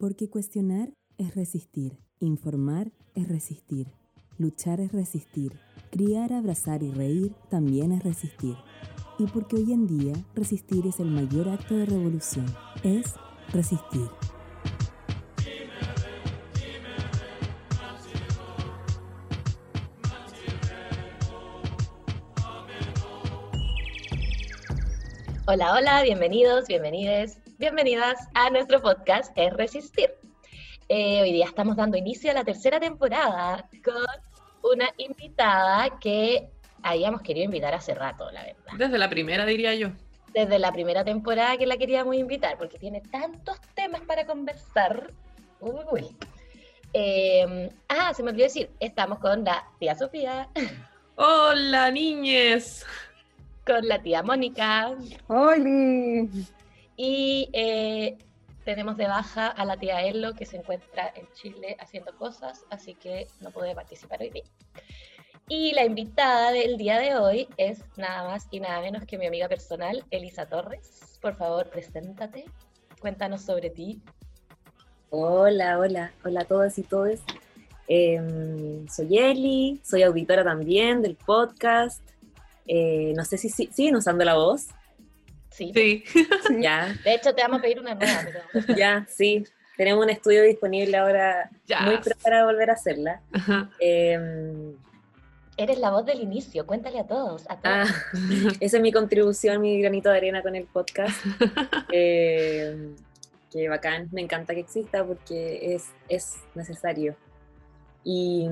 Porque cuestionar es resistir, informar es resistir, luchar es resistir, criar, abrazar y reír también es resistir. Y porque hoy en día resistir es el mayor acto de revolución, es resistir. Hola, hola, bienvenidos, bienvenides, bienvenidas a nuestro podcast Es Resistir. Eh, hoy día estamos dando inicio a la tercera temporada con una invitada que habíamos querido invitar hace rato, la verdad. Desde la primera, diría yo. Desde la primera temporada que la queríamos invitar, porque tiene tantos temas para conversar. Uy, uy. Eh, ah, se me olvidó decir, estamos con la tía Sofía. Hola, niñes con la tía Mónica. ¡Hola! Y eh, tenemos de baja a la tía Elo, que se encuentra en Chile haciendo cosas, así que no puede participar hoy. Y la invitada del día de hoy es nada más y nada menos que mi amiga personal, Elisa Torres. Por favor, preséntate, cuéntanos sobre ti. Hola, hola, hola a todas y todos. Em, soy Eli, soy auditora también del podcast. Eh, no sé si, siguen usando la voz. Sí. sí. Ya. De hecho, te vamos a pedir una nueva. ya, sí. Tenemos un estudio disponible ahora muy pronto para volver a hacerla. Em, Eres la voz del inicio, cuéntale a todos. Ah, esa es mi contribución, mi granito de arena con el podcast. eh, qué bacán, me encanta que exista porque es, es necesario. Y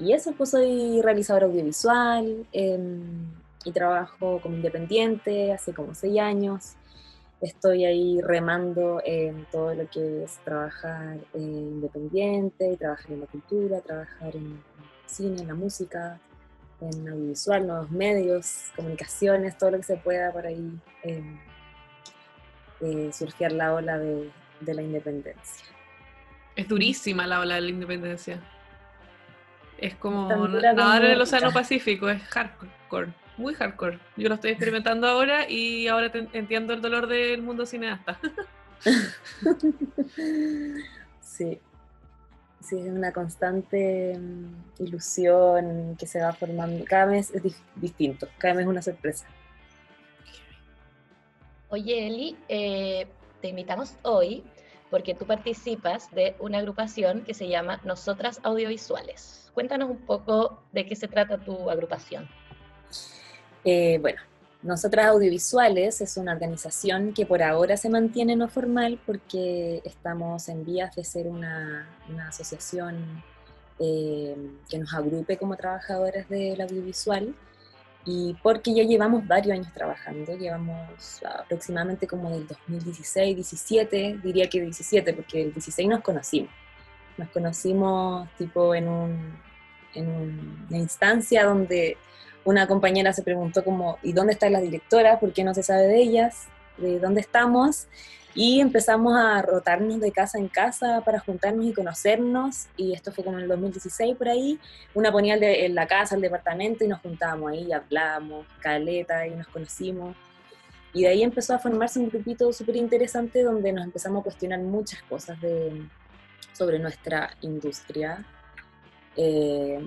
y eso, pues soy realizadora audiovisual em, y trabajo como independiente hace como seis años. Estoy ahí remando en todo lo que es trabajar eh, independiente, trabajar en la cultura, trabajar en cine, en la música, en audiovisual, nuevos medios, comunicaciones, todo lo que se pueda por ahí em, eh, surfear la ola de, de la independencia. Es durísima la ola de la independencia. Es como nadar en el Océano Pacífico, es hardcore, muy hardcore. Yo lo estoy experimentando ahora y ahora entiendo el dolor del mundo cineasta. sí. Sí, es una constante mm, ilusión que se va formando. Cada mes es distinto, cada mes es una sorpresa. Oye, Eli, eh, te invitamos hoy porque tú participas de una agrupación que se llama Nosotras Audiovisuales. Cuéntanos un poco de qué se trata tu agrupación. Eh, bueno, Nosotras Audiovisuales es una organización que por ahora se mantiene no formal porque estamos en vías de ser una, asociación eh, que nos agrupe como trabajadoras del audiovisual y porque ya llevamos varios años trabajando, llevamos aproximadamente como del 2016, 17, diría que 17, porque el 16 nos conocimos. Nos conocimos tipo en, un, en una instancia donde una compañera se preguntó como, ¿y dónde está la directora? ¿Por qué no se sabe de ellas? ¿De dónde estamos? Y empezamos a rotarnos de casa en casa para juntarnos y conocernos. Y esto fue como en el 2016 por ahí. Una ponía en la casa, el departamento y nos juntábamos ahí, hablábamos, caleta y nos conocimos. Y de ahí empezó a formarse un grupito súper interesante donde nos empezamos a cuestionar muchas cosas de, sobre nuestra industria eh,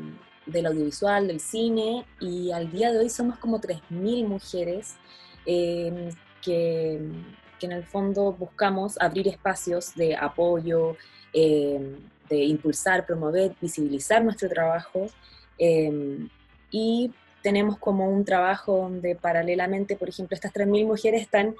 del audiovisual, del cine, y al día de hoy somos como 3.000 mujeres eh, que, que, en el fondo buscamos abrir espacios de apoyo, eh, de impulsar, promover, visibilizar nuestro trabajo. y tenemos como un trabajo donde paralelamente, por ejemplo, estas 3.000 mujeres están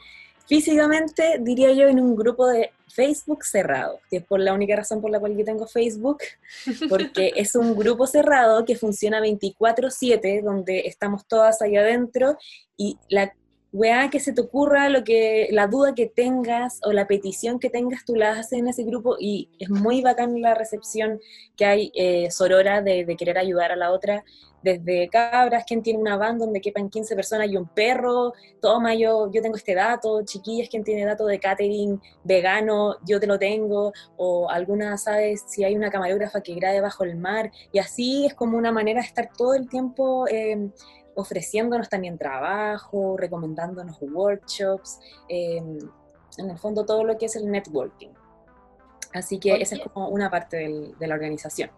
físicamente, diría yo, en un grupo de Facebook cerrado, que es por la única razón por la cual yo tengo Facebook, porque es un grupo cerrado que funciona 24/7, donde estamos todas ahí adentro y la weá que se te ocurra, lo que, la duda que tengas o la petición que tengas, tú la haces en ese grupo y es muy bacán la recepción que hay eh, sorora de, querer ayudar a la otra. Desde cabras, quien tiene una van donde quepan 15 personas y un perro, toma, yo, yo tengo este dato, chiquillas, quien tiene dato de catering vegano, yo te lo tengo, o alguna, sabes, si hay una camarógrafa que grabe bajo el mar, y así es como una manera de estar todo el tiempo eh, ofreciéndonos también trabajo, recomendándonos workshops, eh, en el fondo todo lo que es el networking. Así que esa es como una parte de la organización.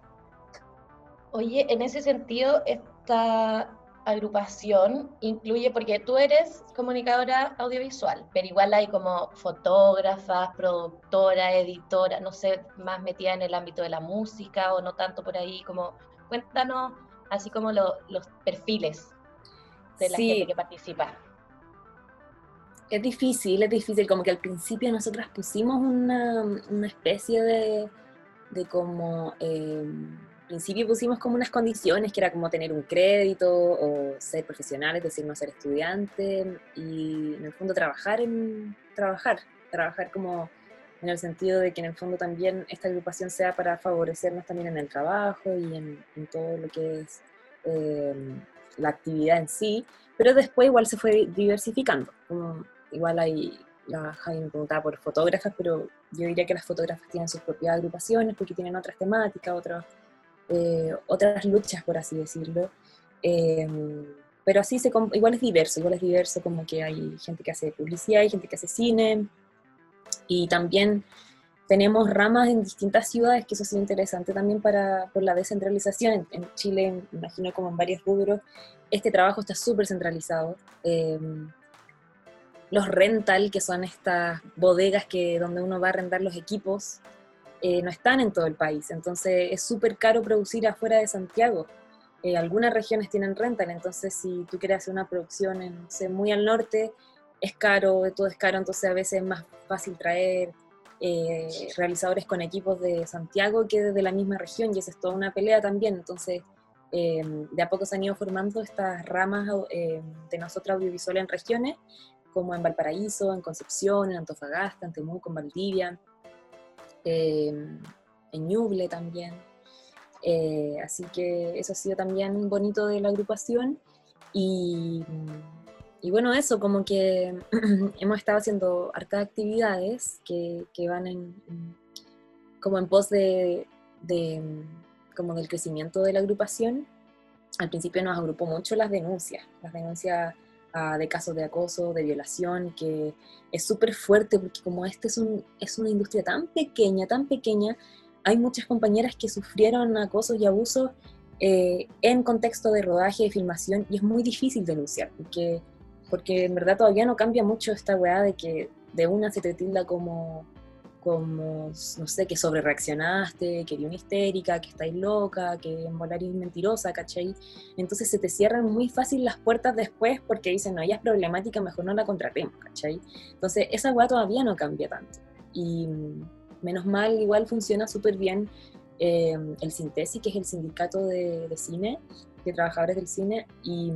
Oye, en ese sentido, esta agrupación incluye, porque tú eres comunicadora audiovisual, pero igual hay como fotógrafas, productora, editora, no sé, más metida en el ámbito de la música o no tanto por ahí, como cuéntanos así como los perfiles de la gente que participa. Es difícil, es difícil, como que al principio nosotras pusimos una, una especie de, de como... Em, principio pusimos como unas condiciones que era como tener un crédito o ser profesional, es decir, no ser estudiante y en el fondo trabajar en trabajar, trabajar como en el sentido de que en el fondo también esta agrupación sea para favorecernos también en el trabajo y en, todo lo que es em, la actividad en sí, pero después igual se fue diversificando, como igual hay, la Javi me preguntaba por fotógrafas, pero yo diría que las fotógrafas tienen sus propias agrupaciones porque tienen otras temáticas, otras eh, otras luchas, por así decirlo. Em, pero así se, igual es diverso, igual es diverso como que hay gente que hace publicidad, hay gente que hace cine, y también tenemos ramas en distintas ciudades, que eso es interesante también para, por la descentralización. En, Chile, imagino como en varios rubros, este trabajo está súper centralizado. Em, los rental, que son estas bodegas que, donde uno va a arrendar los equipos, eh, no están en todo el país, entonces es súper caro producir afuera de Santiago. Eh, algunas regiones tienen rental, entonces si tú quieres hacer una producción en, muy al norte, es caro, todo es caro, entonces a veces es más fácil traer eh, realizadores con equipos de Santiago que de la misma región, y esa es toda una pelea también, entonces de a poco se han ido formando estas ramas de nosotros audiovisual en regiones, como en Valparaíso, en Concepción, en Antofagasta, en Temuco, en Valdivia, Em, en Ñuble también. Eh, así que eso ha sido también bonito de la agrupación. Y, y bueno, eso, como que hemos estado haciendo hartas actividades que, que van en, como en pos de, de, como del crecimiento de la agrupación. Al principio nos agrupó mucho las denuncias, las denuncias de casos de acoso, de violación, que es súper fuerte porque como este es, un, es una industria tan pequeña, tan pequeña, hay muchas compañeras que sufrieron acosos y abusos eh, en contexto de rodaje, de filmación, y es muy difícil denunciar, porque, porque en verdad todavía no cambia mucho esta weá de que de una se te tilda como como, no sé, que sobre reaccionaste, que eres una histérica, que estáis loca, que en volar mentirosa, ¿cachai? Entonces se te cierran muy fácil las puertas después porque dicen, no, ella es problemática, mejor no la contratemos, ¿cachai? Entonces esa weá todavía no cambia tanto. Y menos mal, igual funciona súper bien eh, el Sintesi, que es el sindicato de, de, cine, de trabajadores del cine, y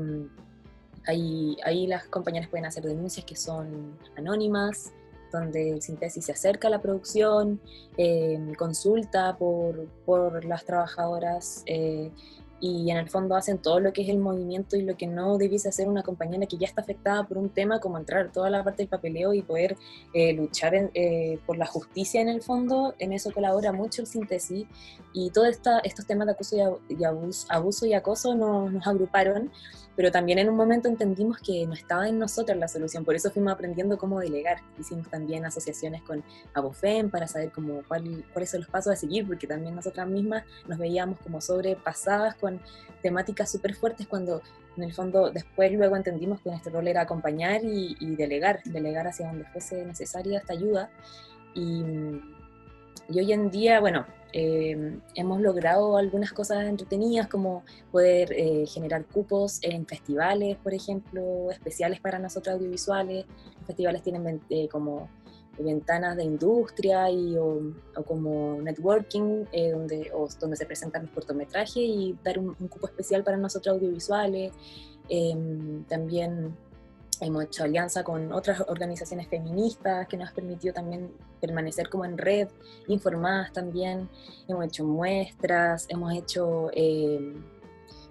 ahí, las compañeras pueden hacer denuncias que son anónimas, donde el Síntesis se acerca a la producción, eh, consulta por, por, las trabajadoras eh, y en el fondo hacen todo lo que es el movimiento y lo que no debiese hacer una compañera que ya está afectada por un tema, como entrar toda la parte del papeleo y poder eh, luchar por la justicia en el fondo, en eso colabora mucho el síntesis y todos estos temas de acoso y, abuso, y acoso nos agruparon pero también en un momento entendimos que no estaba en nosotros la solución, por eso fuimos aprendiendo cómo delegar. Hicimos también asociaciones con Abofem para saber cómo, cuál, cuáles son los pasos a seguir, porque también nosotras mismas nos veíamos como sobrepasadas con temáticas súper fuertes cuando en el fondo después luego entendimos que nuestro rol era acompañar y, y delegar, delegar hacia donde fuese necesaria esta ayuda. Y, y hoy en día, bueno, eh, hemos logrado algunas cosas entretenidas como poder eh, generar cupos en festivales, por ejemplo, especiales para nosotros audiovisuales. Los festivales tienen eh, como ventanas de industria y, o, como networking donde, donde se presentan los cortometrajes y dar un, un cupo especial para nosotros audiovisuales. también Hemos hecho alianza con otras organizaciones feministas que nos permitió también permanecer como en red, informadas también. Hemos hecho muestras, hemos hecho, eh,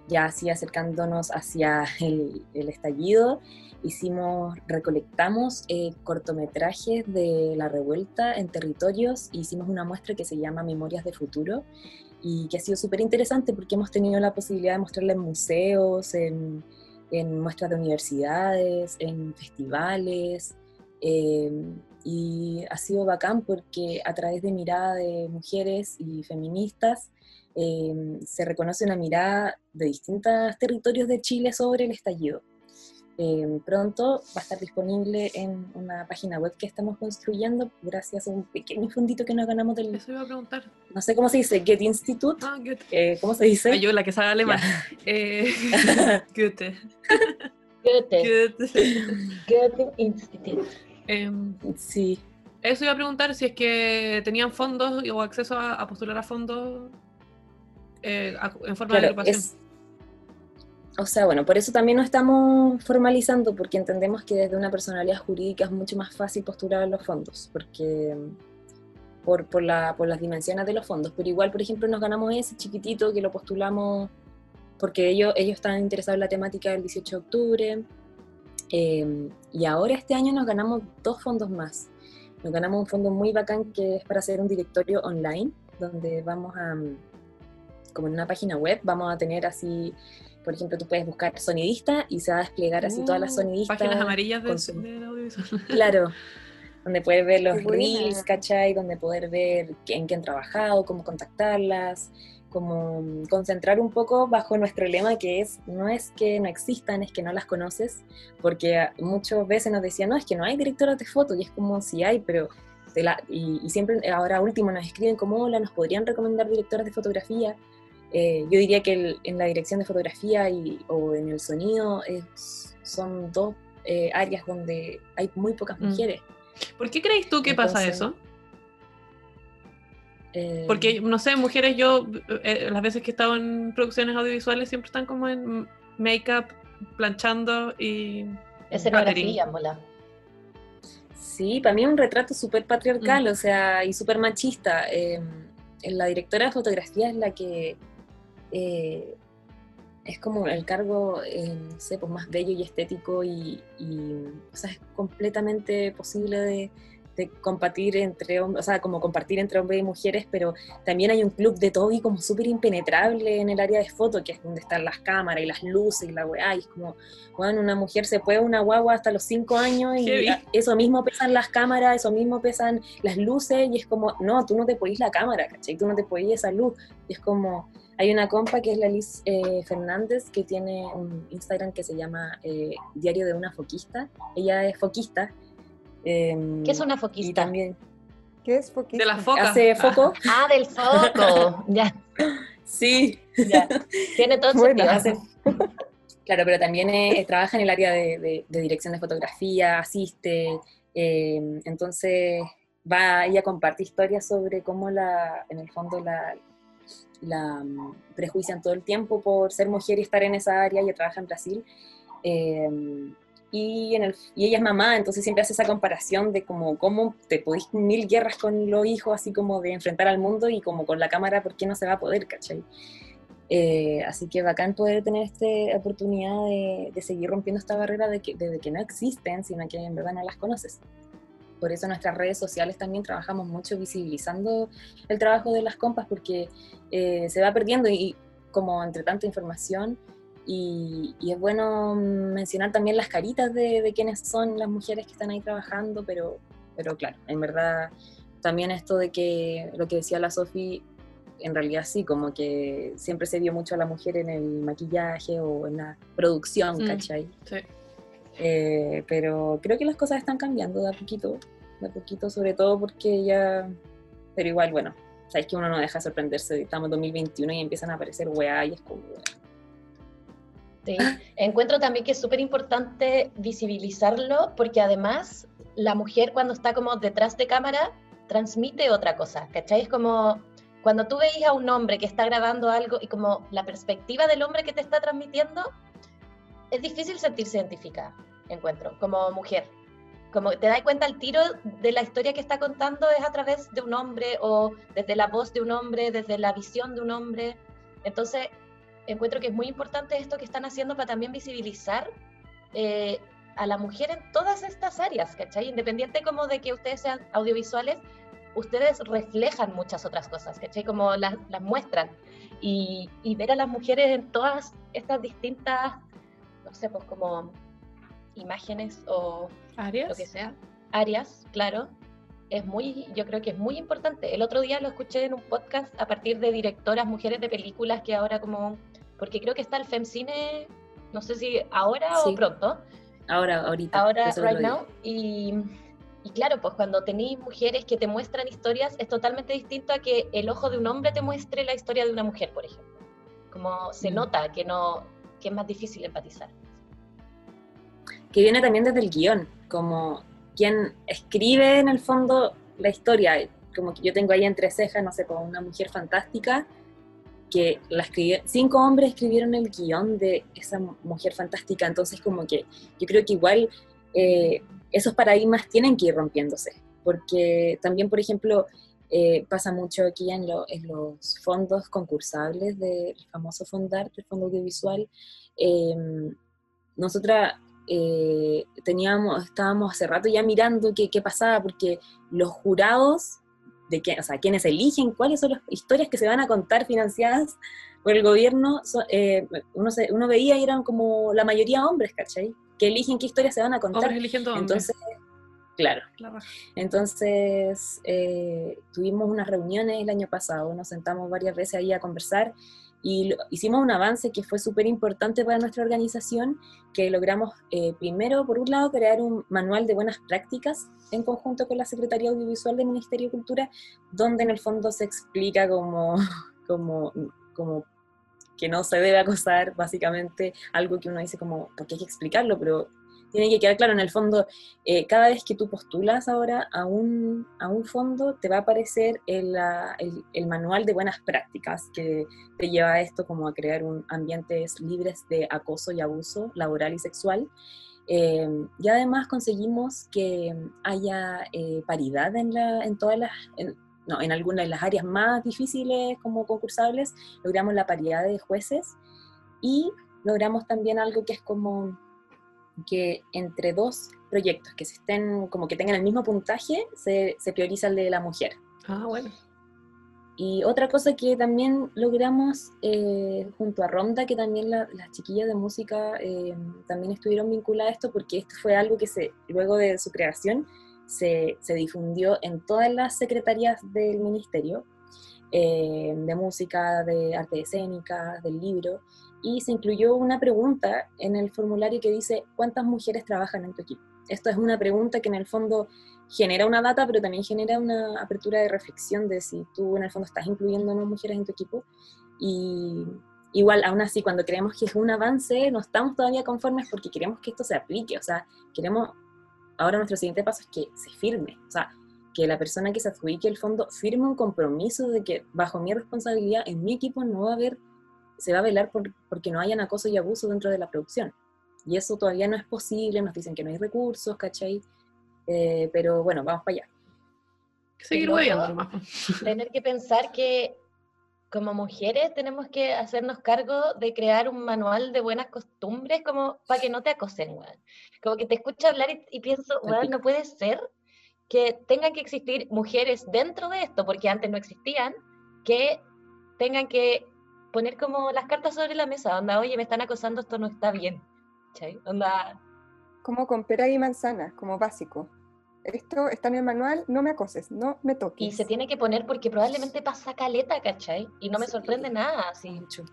ya así acercándonos hacia el, estallido, hicimos, recolectamos eh, cortometrajes de la revuelta en territorios e hicimos una muestra que se llama Memorias de Futuro y que ha sido súper interesante porque hemos tenido la posibilidad de mostrarla en museos, en en muestras de universidades, en festivales, em, y ha sido bacán porque a través de mirada de mujeres y feministas eh, se reconoce una mirada de distintos territorios de Chile sobre el estallido. Eh, pronto va a estar disponible en una página web que estamos construyendo gracias a un pequeño fundito que nos ganamos del... Eso iba a preguntar. No sé cómo se dice, Get Institute. Ah, Goethe. Eh, ¿Cómo se dice? Ay, yo la que sabe alemán. Eh, Goethe. Goethe, Goethe. Goethe Institute. Em, Sí, eso iba a preguntar si es que tenían fondos o acceso a, a postular a fondos eh, a- en forma de agrupación. es... O sea, bueno, por eso también nos estamos formalizando, porque entendemos que desde una personalidad jurídica es mucho más fácil postular los fondos, porque por, por, la, por las dimensiones de los fondos. Pero igual, por ejemplo, nos ganamos ese chiquitito que lo postulamos porque ellos, ellos están interesados en la temática del 18 de octubre. eh, y ahora este año nos ganamos dos fondos más. Nos ganamos un fondo muy bacán que es para hacer un directorio online, donde vamos a, mm, como en una página web, vamos a tener así, por ejemplo, tú puedes buscar sonidista y se va a desplegar así todas las Uh, sonidistas. Páginas amarillas de, su- del audiovisual. Claro, donde poder ver los Qué buena. reels, ¿cachai? Donde poder ver en qué han trabajado, cómo contactarlas, como mm, concentrar un poco bajo nuestro lema que es, no es que no existan, es que no las conoces, porque muchas veces nos decían, no, es que no hay directoras de foto, y es como, sí hay, pero... de la- y, y siempre, ahora último, nos escriben como, hola, nos podrían recomendar directoras de fotografía. Eh, yo diría que el- en la dirección de fotografía y, o en el sonido es- son dos eh, áreas donde hay muy pocas Mm. mujeres. ¿Por qué crees tú que pasa eso? Eh, Porque, no sé, mujeres, yo, eh, las veces que he estado en producciones audiovisuales, siempre están como en make-up, planchando y. Escenografía, mola. Sí, para mí es un retrato súper patriarcal, Mm. o sea, y súper machista. Eh, la directora de fotografía es la que eh, es como el cargo, eh, no sé, pues más bello y estético y, y, o sea, es completamente posible de, de compartir entre hombres, o sea, como compartir entre hombres y mujeres, pero también hay un club de Toby como súper impenetrable en el área de foto, que es donde están las cámaras y las luces y la weá, y es como, bueno, una mujer se puede una guagua hasta los cinco años y eso mismo pesan las cámaras, eso mismo pesan las luces, y es como, no, tú no te podís la cámara, ¿cachai? Tú no te podís esa luz, y es como, hay una compa que es la Liz eh, Fernández, que tiene un Instagram que se llama eh, Diario de una Foquista, ella es foquista. em, ¿Qué es una Y foquista? también ¿Qué es foquista? De las focas. hace Ah, foco, Ah, del foco. ya, sí, ya. Tiene todo Bueno, sentido. hace- Claro, pero también eh, trabaja en el área de, de- de dirección de fotografía, asiste, eh, entonces va ella comparte historias sobre cómo la, en el fondo la, la mm, prejuician todo el tiempo por ser mujer y estar en esa área, ella trabaja en Brasil, eh, y, en el, y ella es mamá, entonces siempre hace esa comparación de como cómo te podís mil guerras con los hijos, así como de enfrentar al mundo y como con la cámara, ¿por qué no se va a poder, cachai? Eh, así que bacán poder tener esta oportunidad de, de seguir rompiendo esta barrera de que, de que no existen, sino que en verdad no las conoces. Por eso nuestras redes sociales también trabajamos mucho visibilizando el trabajo de las compas, porque eh, se va perdiendo y como entre tanta información, y, y es bueno mencionar también las caritas de, de quiénes son las mujeres que están ahí trabajando, pero, pero claro, en verdad también esto de que lo que decía la Sofi, en realidad sí, como que siempre se vio mucho a la mujer en el maquillaje o en la producción, Mm. ¿cachai? Sí. Eh, pero creo que las cosas están cambiando de a poquito, de a poquito, sobre todo porque ya, pero igual, bueno, sabéis que uno no deja de sorprenderse, estamos en 2021 y empiezan a aparecer weá y es como. Sí. Encuentro también que es súper importante visibilizarlo porque además la mujer cuando está como detrás de cámara transmite otra cosa, ¿cachai? Es como cuando tú veis a un hombre que está grabando algo y como la perspectiva del hombre que te está transmitiendo, es difícil sentirse identificada, encuentro, como mujer. Como te das cuenta al tiro de la historia que está contando es a través de un hombre o desde la voz de un hombre, desde la visión de un hombre. Entonces, encuentro que es muy importante esto que están haciendo para también visibilizar eh, a la mujer en todas estas áreas, ¿cachai? Independiente como de que ustedes sean audiovisuales, ustedes reflejan muchas otras cosas, ¿cachai? Como las, las muestran. Y, y ver a las mujeres en todas estas distintas, no sé, pues como imágenes o ¿Arias? lo que sea, áreas, claro, es muy, yo creo que es muy importante. El otro día lo escuché en un podcast a partir de directoras mujeres de películas que ahora como, porque creo que está el FemCine, no sé si ahora o pronto. Ahora, ahorita. Ahora, right now. Y, y, claro, pues cuando tenéis mujeres que te muestran historias es totalmente distinto a que el ojo de un hombre te muestre la historia de una mujer, por ejemplo. Como se mm. nota que no, que es más difícil empatizar. Que viene también desde el guion, como quien escribe en el fondo la historia, como que yo tengo ahí entre cejas, no sé, como una mujer fantástica, que la cinco hombres escribieron el guion de esa mujer fantástica, entonces como que yo creo que igual eh, esos paradigmas tienen que ir rompiéndose, porque también, por ejemplo, eh, pasa mucho aquí en, los fondos concursables del famoso Fondar, el Fondo Audiovisual. Eh, nosotras eh, teníamos, estábamos hace rato ya mirando qué, qué, pasaba, porque los jurados, de que, o sea, quienes eligen cuáles son las historias que se van a contar financiadas por el gobierno, eh, uno, se, uno veía y eran como la mayoría hombres, ¿cachai? Que eligen qué historias se van a contar. Entonces, claro. Entonces, eh, tuvimos unas reuniones el año pasado, nos sentamos varias veces ahí a conversar y hicimos un avance que fue súper importante para nuestra organización, que logramos eh, primero, por un lado, crear un manual de buenas prácticas en conjunto con la Secretaría Audiovisual del Ministerio de Cultura, donde en el fondo se explica como, como, como que no se debe acosar, básicamente algo que uno dice como, porque hay que explicarlo, pero tiene que quedar claro, en el fondo, eh, cada vez que tú postulas ahora a un, a un fondo, te va a aparecer el, el, manual de buenas prácticas que te lleva a esto como a crear un ambientes libres de acoso y abuso laboral y sexual. Eh, y además conseguimos que haya eh, paridad en, la, en todas las... no, en algunas de las áreas más difíciles como concursables, logramos la paridad de jueces y logramos también algo que es como que entre dos proyectos que se estén, como que tengan el mismo puntaje, se, se prioriza el de la mujer. Ah, bueno. Y otra cosa que también logramos eh, junto a Ronda, que también las chiquillas de música eh, también estuvieron vinculadas a esto, porque esto fue algo que se, luego de su creación se, se difundió en todas las secretarías del ministerio, eh, de música, de arte escénica, del libro, y se incluyó una pregunta en el formulario que dice, ¿cuántas mujeres trabajan en tu equipo? Esto es una pregunta que en el fondo genera una data, pero también genera una apertura de reflexión de si tú en el fondo estás incluyendo o no mujeres en tu equipo. Y igual, aún así, cuando creemos que es un avance, no estamos todavía conformes porque queremos que esto se aplique. O sea, queremos, ahora nuestro siguiente paso es que se firme. O sea, que la persona que se adjudique el fondo firme un compromiso de que bajo mi responsabilidad en mi equipo no va a haber se va a velar por, porque no hayan acoso y abuso dentro de la producción. Y eso todavía no es posible, nos dicen que no hay recursos, ¿cachai? Eh, pero bueno, vamos para allá. Seguir Tener que pensar que como mujeres tenemos que hacernos cargo de crear un manual de buenas costumbres como para que no te acosen, weón. Como que te escucho hablar y, pienso, weón, no puede ser que tengan que existir mujeres dentro de esto, porque antes no existían, que tengan que poner como las cartas sobre la mesa, onda, oye, me están acosando, esto no está bien. ¿Cachai? Onda. Como con pera y manzana, como básico. Esto está en el manual, no me acoses, no me toques. Y se tiene que poner porque probablemente pasa caleta, ¿cachai? Y no me sorprende nada, así. Mucho.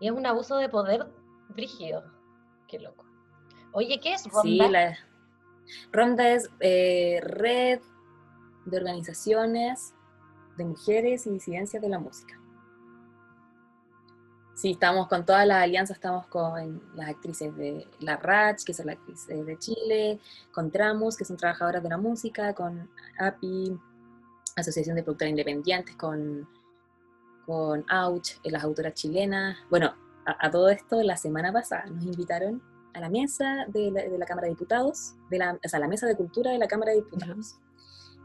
Y es un abuso de poder brígido. Qué loco. Oye, ¿qué es Ronda? Sí, la... Ronda es eh, red de organizaciones de mujeres y disidencias de la música. Sí, estamos con todas las alianzas, estamos con las actrices de La RACH, que son las actrices de Chile, con Tramus, que son trabajadoras de la música, con API, Asociación de Productores Independientes, con, con Ouch, eh, las autoras chilenas. Bueno, a, todo esto, la semana pasada nos invitaron a la mesa de la, Cámara de Diputados, de la, o sea, la mesa de cultura de la Cámara de Diputados.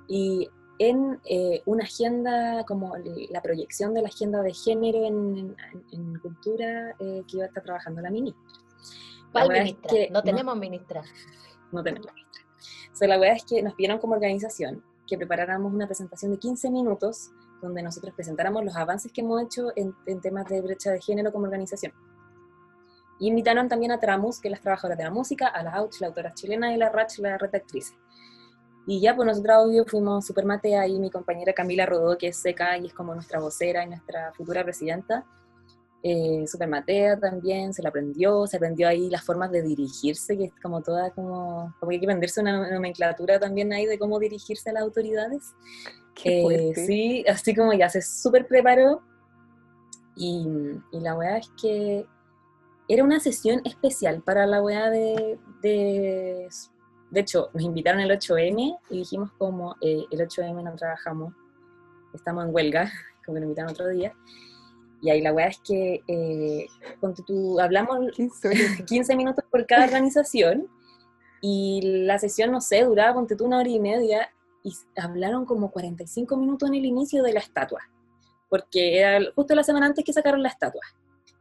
Y en eh, una agenda, como la proyección de la agenda de género en, cultura eh, que iba a estar trabajando la ministra. ¿Cuál ministra? que, no tenemos ministra. No tenemos ministra. O la verdad es que nos pidieron como organización que preparáramos una presentación de 15 minutos donde nosotros presentáramos los avances que hemos hecho en, temas de brecha de género como organización. Y invitaron también a Tramus, que es las trabajadoras de la música, a la Ouch, la autora chilena, y la Rach, la red de actrices. Y ya, pues nosotros obvio fuimos super matea y mi compañera Camila Rodó, que es seca y es como nuestra vocera y nuestra futura presidenta, eh, super matea también, se la aprendió, se aprendió ahí las formas de dirigirse, que es como toda, como, como que hay que aprenderse una nomenclatura también ahí de cómo dirigirse a las autoridades. Eh, sí, así como ya se súper preparó. Y, y, la weá es que era una sesión especial para la weá de, de, de. hecho, nos invitaron el 8M y dijimos como eh, el 8M no trabajamos, estamos en huelga, como nos invitaron otro día. Y ahí la weá es que, eh, tú, hablamos 15 minutos por cada organización y la sesión, no sé, duraba, ponte tú, una hora y media y hablaron como 45 minutos en el inicio de la estatua, porque era justo la semana antes que sacaron la estatua.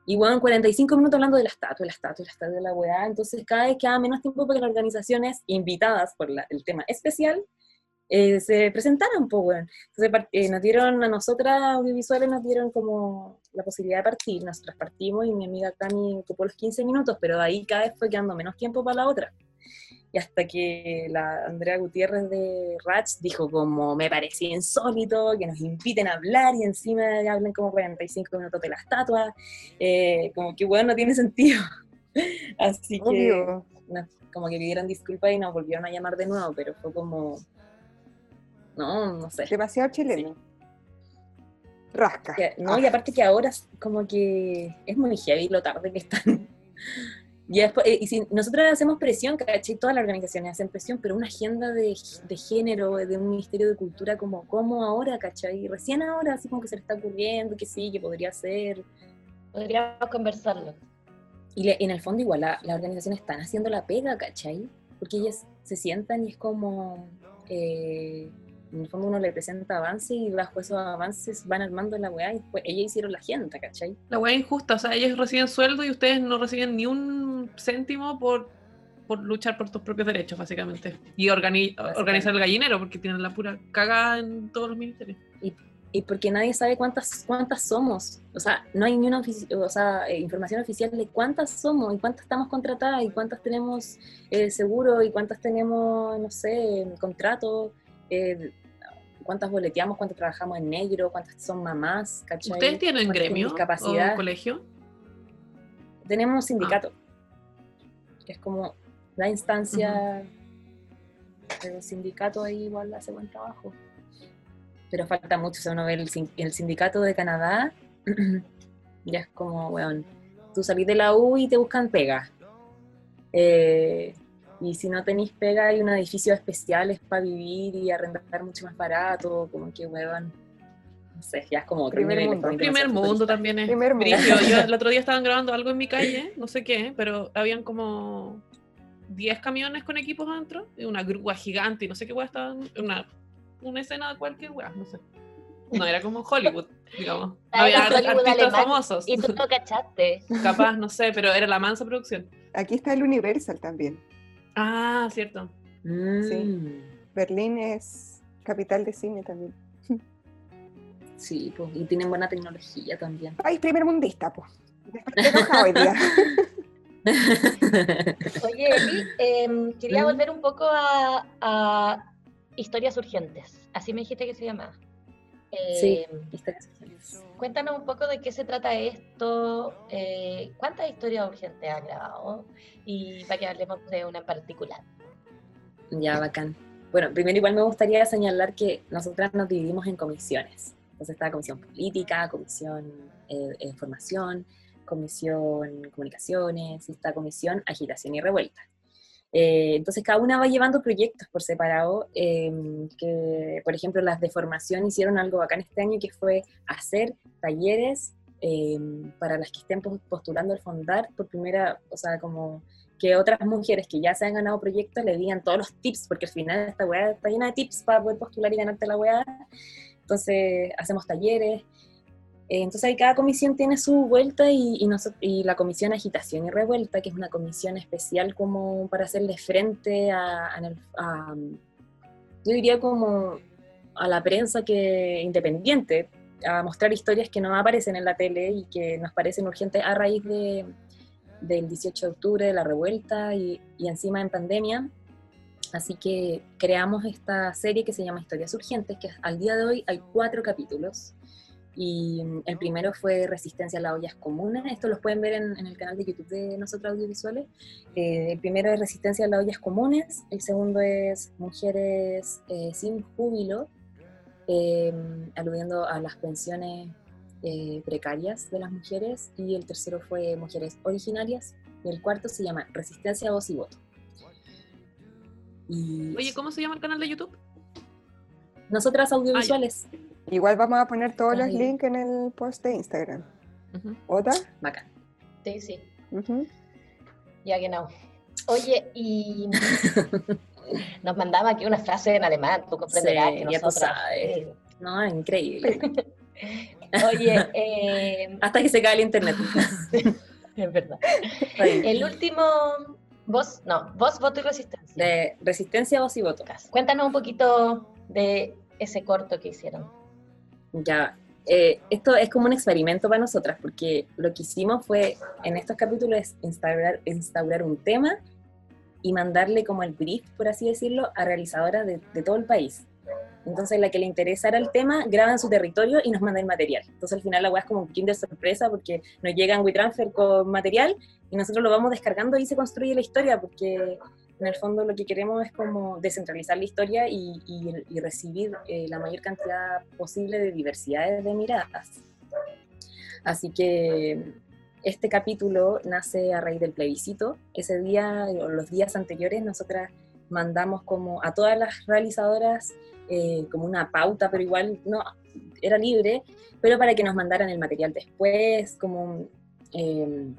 Y bueno, 45 minutos hablando de la estatua, la estatua, la estatua de la weá, entonces cada vez queda menos tiempo para que las organizaciones invitadas por el tema especial eh, se presentaran, pues bueno. Entonces eh, nos dieron, a nosotras audiovisuales nos dieron como la posibilidad de partir, nosotras partimos y mi amiga Cami ocupó los 15 minutos, pero ahí cada vez fue quedando menos tiempo para la otra y hasta que la Andrea Gutiérrez de Ratch dijo como me parecía insólito que nos inviten a hablar y encima hablen como 45 minutos de la estatua, eh, como que bueno, no tiene sentido. Así que como que pidieron disculpas y nos volvieron a llamar de nuevo, pero fue como, no, no sé. Demasiado chileno. Rasca. no, y aparte que ahora como que es muy heavy lo tarde que están y, después, eh, y si nosotros hacemos presión, ¿cachai? Todas las organizaciones hacen presión, pero una agenda de, de género, de un ministerio de cultura, como, ¿cómo ahora, cachai? Recién ahora, así como que se le está ocurriendo, que sí, que podría ser. Podríamos conversarlo. Y en el fondo, igual, las organizaciones están haciendo la pega, ¿cachai? Porque ellas se sientan y es como. Eh, en el fondo uno le presenta avances y bajo esos avances van armando la weá y después ellas hicieron la agenda, ¿cachai? La weá injusta, o sea, ellos reciben sueldo y ustedes no reciben ni un céntimo por, por luchar por tus propios derechos, básicamente. Y organizar el gallinero, porque tienen la pura cagada en todos los ministerios. Y, y porque nadie sabe cuántas, cuántas somos. O sea, no hay ni una o sea, eh, información oficial de cuántas somos y cuántas estamos contratadas y cuántas tenemos eh, seguro y cuántas tenemos, no sé, contrato. Eh, cuántas boleteamos, cuántas trabajamos en negro, cuántas son mamás, ¿cachai? ¿Ustedes tienen gremio o colegio? Tenemos un sindicato, que es como la instancia del sindicato ahí igual hace buen trabajo. Pero falta mucho, o sea, uno ve el, sindicato de Canadá, ya es como, weón, tú salís de la U y te buscan pega. Eh, y si no tenéis pega, hay un edificio especiales para vivir y arrendar mucho más barato, como que huevan. No sé, ya es como otro primer Mundo. Primer mundo también es. Primer mundo. Yo el otro día estaban grabando algo en mi calle, no sé qué, pero habían como 10 camiones con equipos adentro, y una grúa gigante y no sé qué hueá estaban. Una, una escena de cualquier hueá, no sé. No era como Hollywood, digamos. había artistas famosos. Y tú no cachaste. Capaz, no sé, pero era la mansa producción. Aquí está el Universal también. Ah, cierto. Sí. Mm. Berlín es capital de cine también. Sí, pues, y tienen buena tecnología también. Ay, primer mundista, pues. hoy día. Oye, Eli, em, quería ¿Mm? volver un poco a, historias urgentes. Así me dijiste que se llamaba. Sí, urgentes. Cuéntanos un poco de qué se trata esto, eh, cuántas historias urgentes han grabado y para que hablemos de una en particular. Ya, bacán. Bueno, primero igual me gustaría señalar que nosotras nos dividimos en comisiones. Entonces está comisión política, comisión eh, de formación, comisión comunicaciones, y esta comisión agitación y revuelta. Eh, entonces cada una va llevando proyectos por separado, em, que por ejemplo las de formación hicieron algo bacán este año que fue hacer talleres em, para las que estén postulando al fondar por primera, o sea, como que otras mujeres que ya se han ganado proyectos le digan todos los tips, porque al final esta weá está llena de tips para poder postular y ganarte la weá. Entonces hacemos talleres, entonces ahí cada comisión tiene su vuelta y, y, la comisión agitación y revuelta, que es una comisión especial como para hacerle frente a, yo diría como a la prensa que independiente, a mostrar historias que no aparecen en la tele y que nos parecen urgentes a raíz de, del 18 de octubre, de la revuelta y, y encima en pandemia. Así que creamos esta serie que se llama Historias Urgentes, que al día de hoy hay cuatro capítulos. Y mm, el primero fue Resistencia a las ollas comunes. Esto los pueden ver en, el canal de YouTube de nosotros audiovisuales. Eh, el primero es Resistencia a las ollas comunes. El segundo es Mujeres eh, sin júbilo, eh, aludiendo a las pensiones precarias de las mujeres. Y el tercero fue Mujeres originarias. Y el cuarto se llama Resistencia a voz y voto. Oye, ¿cómo se llama el canal de YouTube? Nosotras audiovisuales. Ah, Igual vamos a poner todos los links en el post de Instagram. ¿Otra? Bacán. Sí, sí. Ya que no. Oye, y nos mandaba aquí una frase en alemán, tú comprenderás que nosotros... No, increíble. Oye, eh... hasta que se cae el internet. es verdad. El último Voz, no, voz, voto y resistencia. De resistencia, voz y voto. Cuéntanos un poquito de ese corto que hicieron. Ya, eh, esto es como un experimento para nosotras, porque lo que hicimos fue en estos capítulos instaurar, instaurar un tema y mandarle como el brief, por así decirlo, a realizadoras de, de todo el país. Entonces, la que le interesara el tema, graba en su territorio y nos manda el material. Entonces, al final la weá es como un de sorpresa porque nos llega WeTransfer con material y nosotros lo vamos descargando y se construye la historia porque en el fondo lo que queremos es como descentralizar la historia y, y, recibir eh, la mayor cantidad posible de diversidades de miradas. Así que este capítulo nace a raíz del plebiscito. Ese día, o los días anteriores, nosotras mandamos como a todas las realizadoras eh, como una pauta, pero igual no, era libre, pero para que nos mandaran el material después, como eh,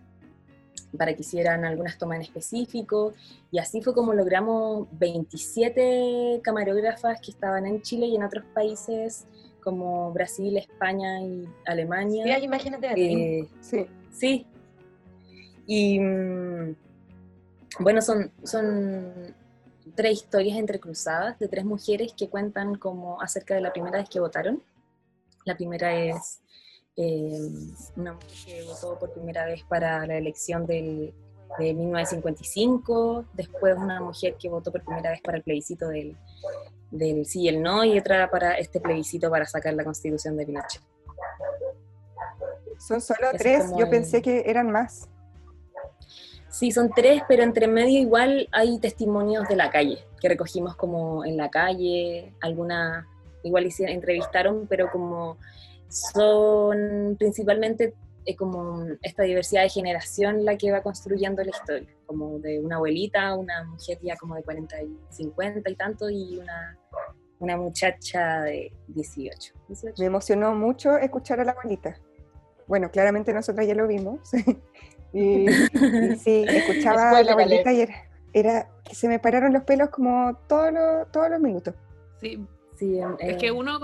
para que hicieran algunas tomas en específico, y así fue como logramos 27 camarógrafas que estaban en Chile y en otros países como Brasil, España y Alemania. Sí, imagínate. Eh, sí. Sí. Y mm, bueno, son, son tres historias entrecruzadas de tres mujeres que cuentan como acerca de la primera vez que votaron. La primera es eh, una mujer que votó por primera vez para la elección del, de 1955, después una mujer que votó por primera vez para el plebiscito del, del sí y el no, y otra para este plebiscito para sacar la constitución de Pinochet. Son solo tres, yo pensé que eran más. Sí, son tres, pero entre medio igual hay testimonios de la calle, que recogimos como en la calle, alguna, igual hicieron, entrevistaron, pero como son principalmente eh, como esta diversidad de generación la que va construyendo la historia, como de una abuelita, una mujer ya como de 40 y 50 y tanto, y una, una muchacha de 18, 18. Me emocionó mucho escuchar a la abuelita. Bueno, claramente nosotros ya lo vimos, Y, sí, escuchaba la abuelita y era, que se me pararon los pelos como todos los, todos los minutos. Sí, sí es que eh, uno,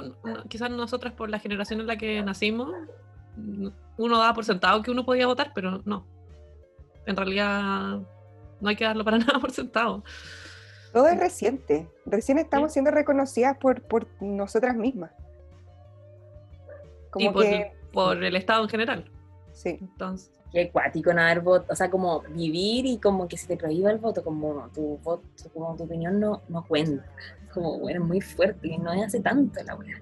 quizás nosotras por la generación en la que nacimos, uno daba por sentado que uno podía votar, pero no. En realidad no hay que darlo para nada por sentado. Todo es reciente. Recién estamos siendo reconocidas por, por nosotras mismas. y por, por el Estado en general. Sí. Entonces, qué acuático haber voto, o sea, como vivir y como que se te prohíba el voto, como tu voto, como tu opinión no, no cuenta, como, bueno, muy fuerte, y no hace tanto la weá.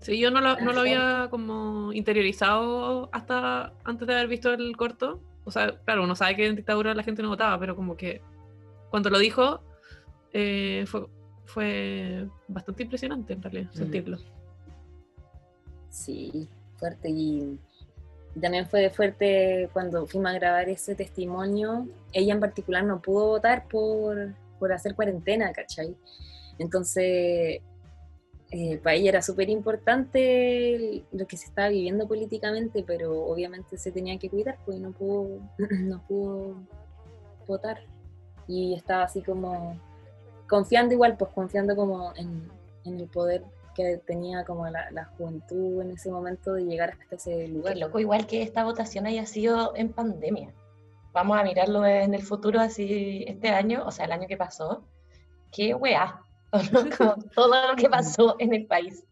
Sí, yo no lo, no lo había como interiorizado hasta antes de haber visto el corto. O sea, claro, uno sabe que en dictadura la gente no votaba, pero como que cuando lo dijo eh, fue, fue bastante impresionante en realidad mm. sentirlo. Sí, fuerte y también fue fuerte cuando fuimos a grabar ese testimonio. Ella en particular no pudo votar por, por hacer cuarentena, ¿cachai? Entonces, eh, para ella era súper importante lo que se estaba viviendo políticamente, pero obviamente se tenía que cuidar, pues no pudo, no pudo votar. Y estaba así como confiando igual, pues confiando como en, en el poder que tenía como la, juventud en ese momento de llegar hasta ese lugar. Qué loco, igual que esta votación haya sido en pandemia. Vamos a mirarlo en el futuro, así este año, o sea, el año que pasó. Qué weá, todo lo que pasó en el país.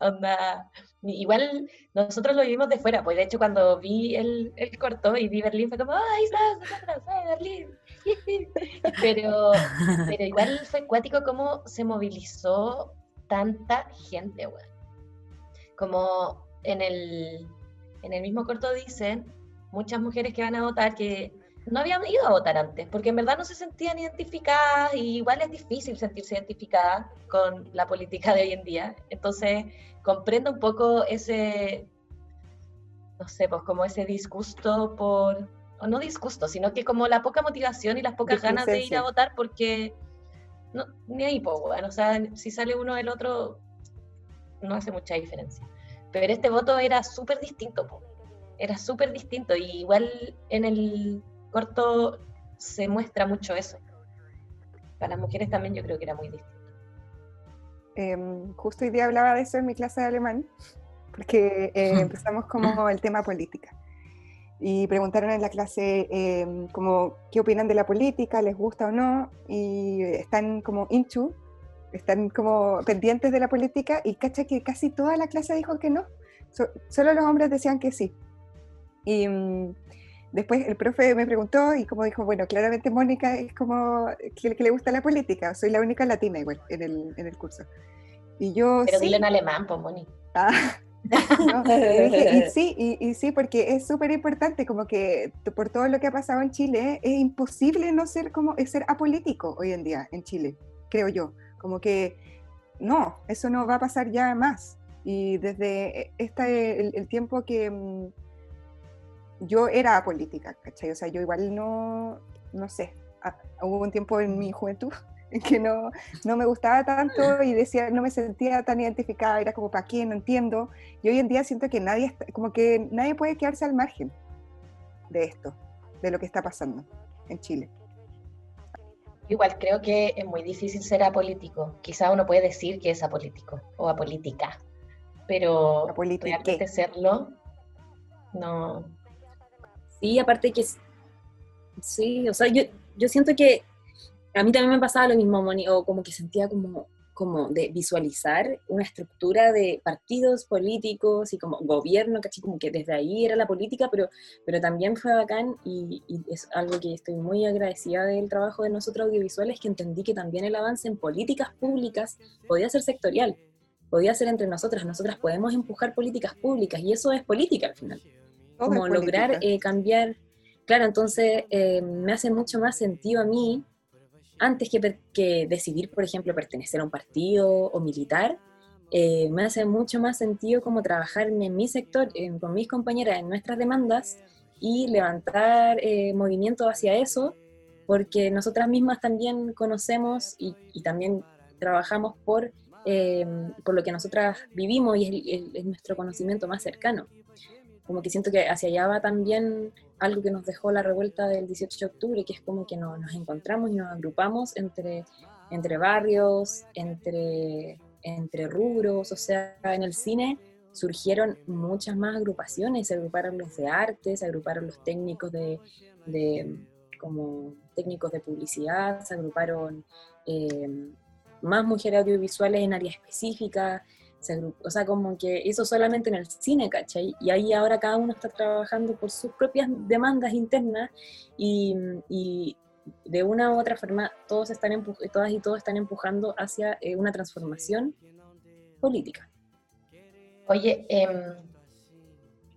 Onda, igual nosotros lo vivimos de fuera, pues de hecho cuando vi el, el corto y vi Berlín fue como, ¡ay, nosotros, ¡ay, Berlín! pero, pero igual fue cuático cómo se movilizó tanta gente, weón. Como en el, en el mismo corto dicen, muchas mujeres que van a votar que no habían ido a votar antes, porque en verdad no se sentían identificadas y igual es difícil sentirse identificada con la política de hoy en día. Entonces, comprendo un poco ese, no sé, pues como ese disgusto por, o no disgusto, sino que como la poca motivación y las pocas ganas de ir a votar porque no, ni ahí, pues, bueno, o sea, si sale uno el otro, no hace mucha diferencia. Pero este voto era súper distinto, era súper distinto. Y igual en el corto se muestra mucho eso. Para las mujeres también yo creo que era muy distinto. Em, justo hoy día hablaba de eso en mi clase de alemán, porque eh, empezamos como el tema política. Y preguntaron en la clase em, como qué opinan de la política, les gusta o no, y están como into, están como pendientes de la política, y cacha que casi toda la clase dijo que no, solo los hombres decían que sí. Y mm, después el profe me preguntó y como dijo, bueno, claramente Mónica es como que, le gusta la política, soy la única latina igual en el, en el curso. Y yo... Pero dile en alemán, pues Mónica. Ah, y sí, y, sí, porque es súper importante, como que por todo lo que ha pasado en Chile, es imposible no ser como ser apolítico hoy en día en Chile, creo yo. Como que no, eso no va a pasar ya más. Y desde este, el, el tiempo que, mm, yo era política, ¿cachai? O sea, yo igual no, no sé, hubo un tiempo en mi juventud en que no, no me gustaba tanto y decía, no me sentía tan identificada, era como, ¿para qué? No entiendo. Y hoy en día siento que nadie, como que nadie puede quedarse al margen de esto, de lo que está pasando en Chile. Igual creo que es muy difícil ser apolítico. Quizá uno puede decir que es apolítico o apolítica, pero realmente serlo no, Sí, aparte que sí, o sea, yo, yo siento que a mí también me pasaba lo mismo, Moni, o como que sentía como, como de visualizar una estructura de partidos políticos y como gobierno, casi como que desde ahí era la política, pero, pero también fue bacán y, y, es algo que estoy muy agradecida del trabajo de nosotros audiovisuales, que entendí que también el avance en políticas públicas podía ser sectorial, podía ser entre nosotras, nosotras podemos empujar políticas públicas y eso es política al final. Como lograr eh, cambiar. Claro, entonces eh, me hace mucho más sentido a mí, antes que, que, decidir, por ejemplo, pertenecer a un partido o militar, eh, me hace mucho más sentido como trabajar en mi sector, con mis compañeras, en nuestras demandas y levantar movimiento hacia eso, porque nosotras mismas también conocemos y, y también trabajamos por, por lo que nosotras vivimos y es, es nuestro conocimiento más cercano. Como que siento que hacia allá va también algo que nos dejó la revuelta del 18 de octubre, que es como que nos, encontramos y nos agrupamos entre, entre barrios, entre, entre rubros, o sea, en el cine surgieron muchas más agrupaciones, se agruparon los de arte, se agruparon los técnicos de, de como técnicos de publicidad, se agruparon eh, más mujeres audiovisuales en áreas específicas, o sea, como que eso solamente en el cine, ¿cachai? Y ahí ahora cada uno está trabajando por sus propias demandas internas y, y de una u otra forma todos están todas y todos están empujando hacia eh, una transformación política. Oye, em,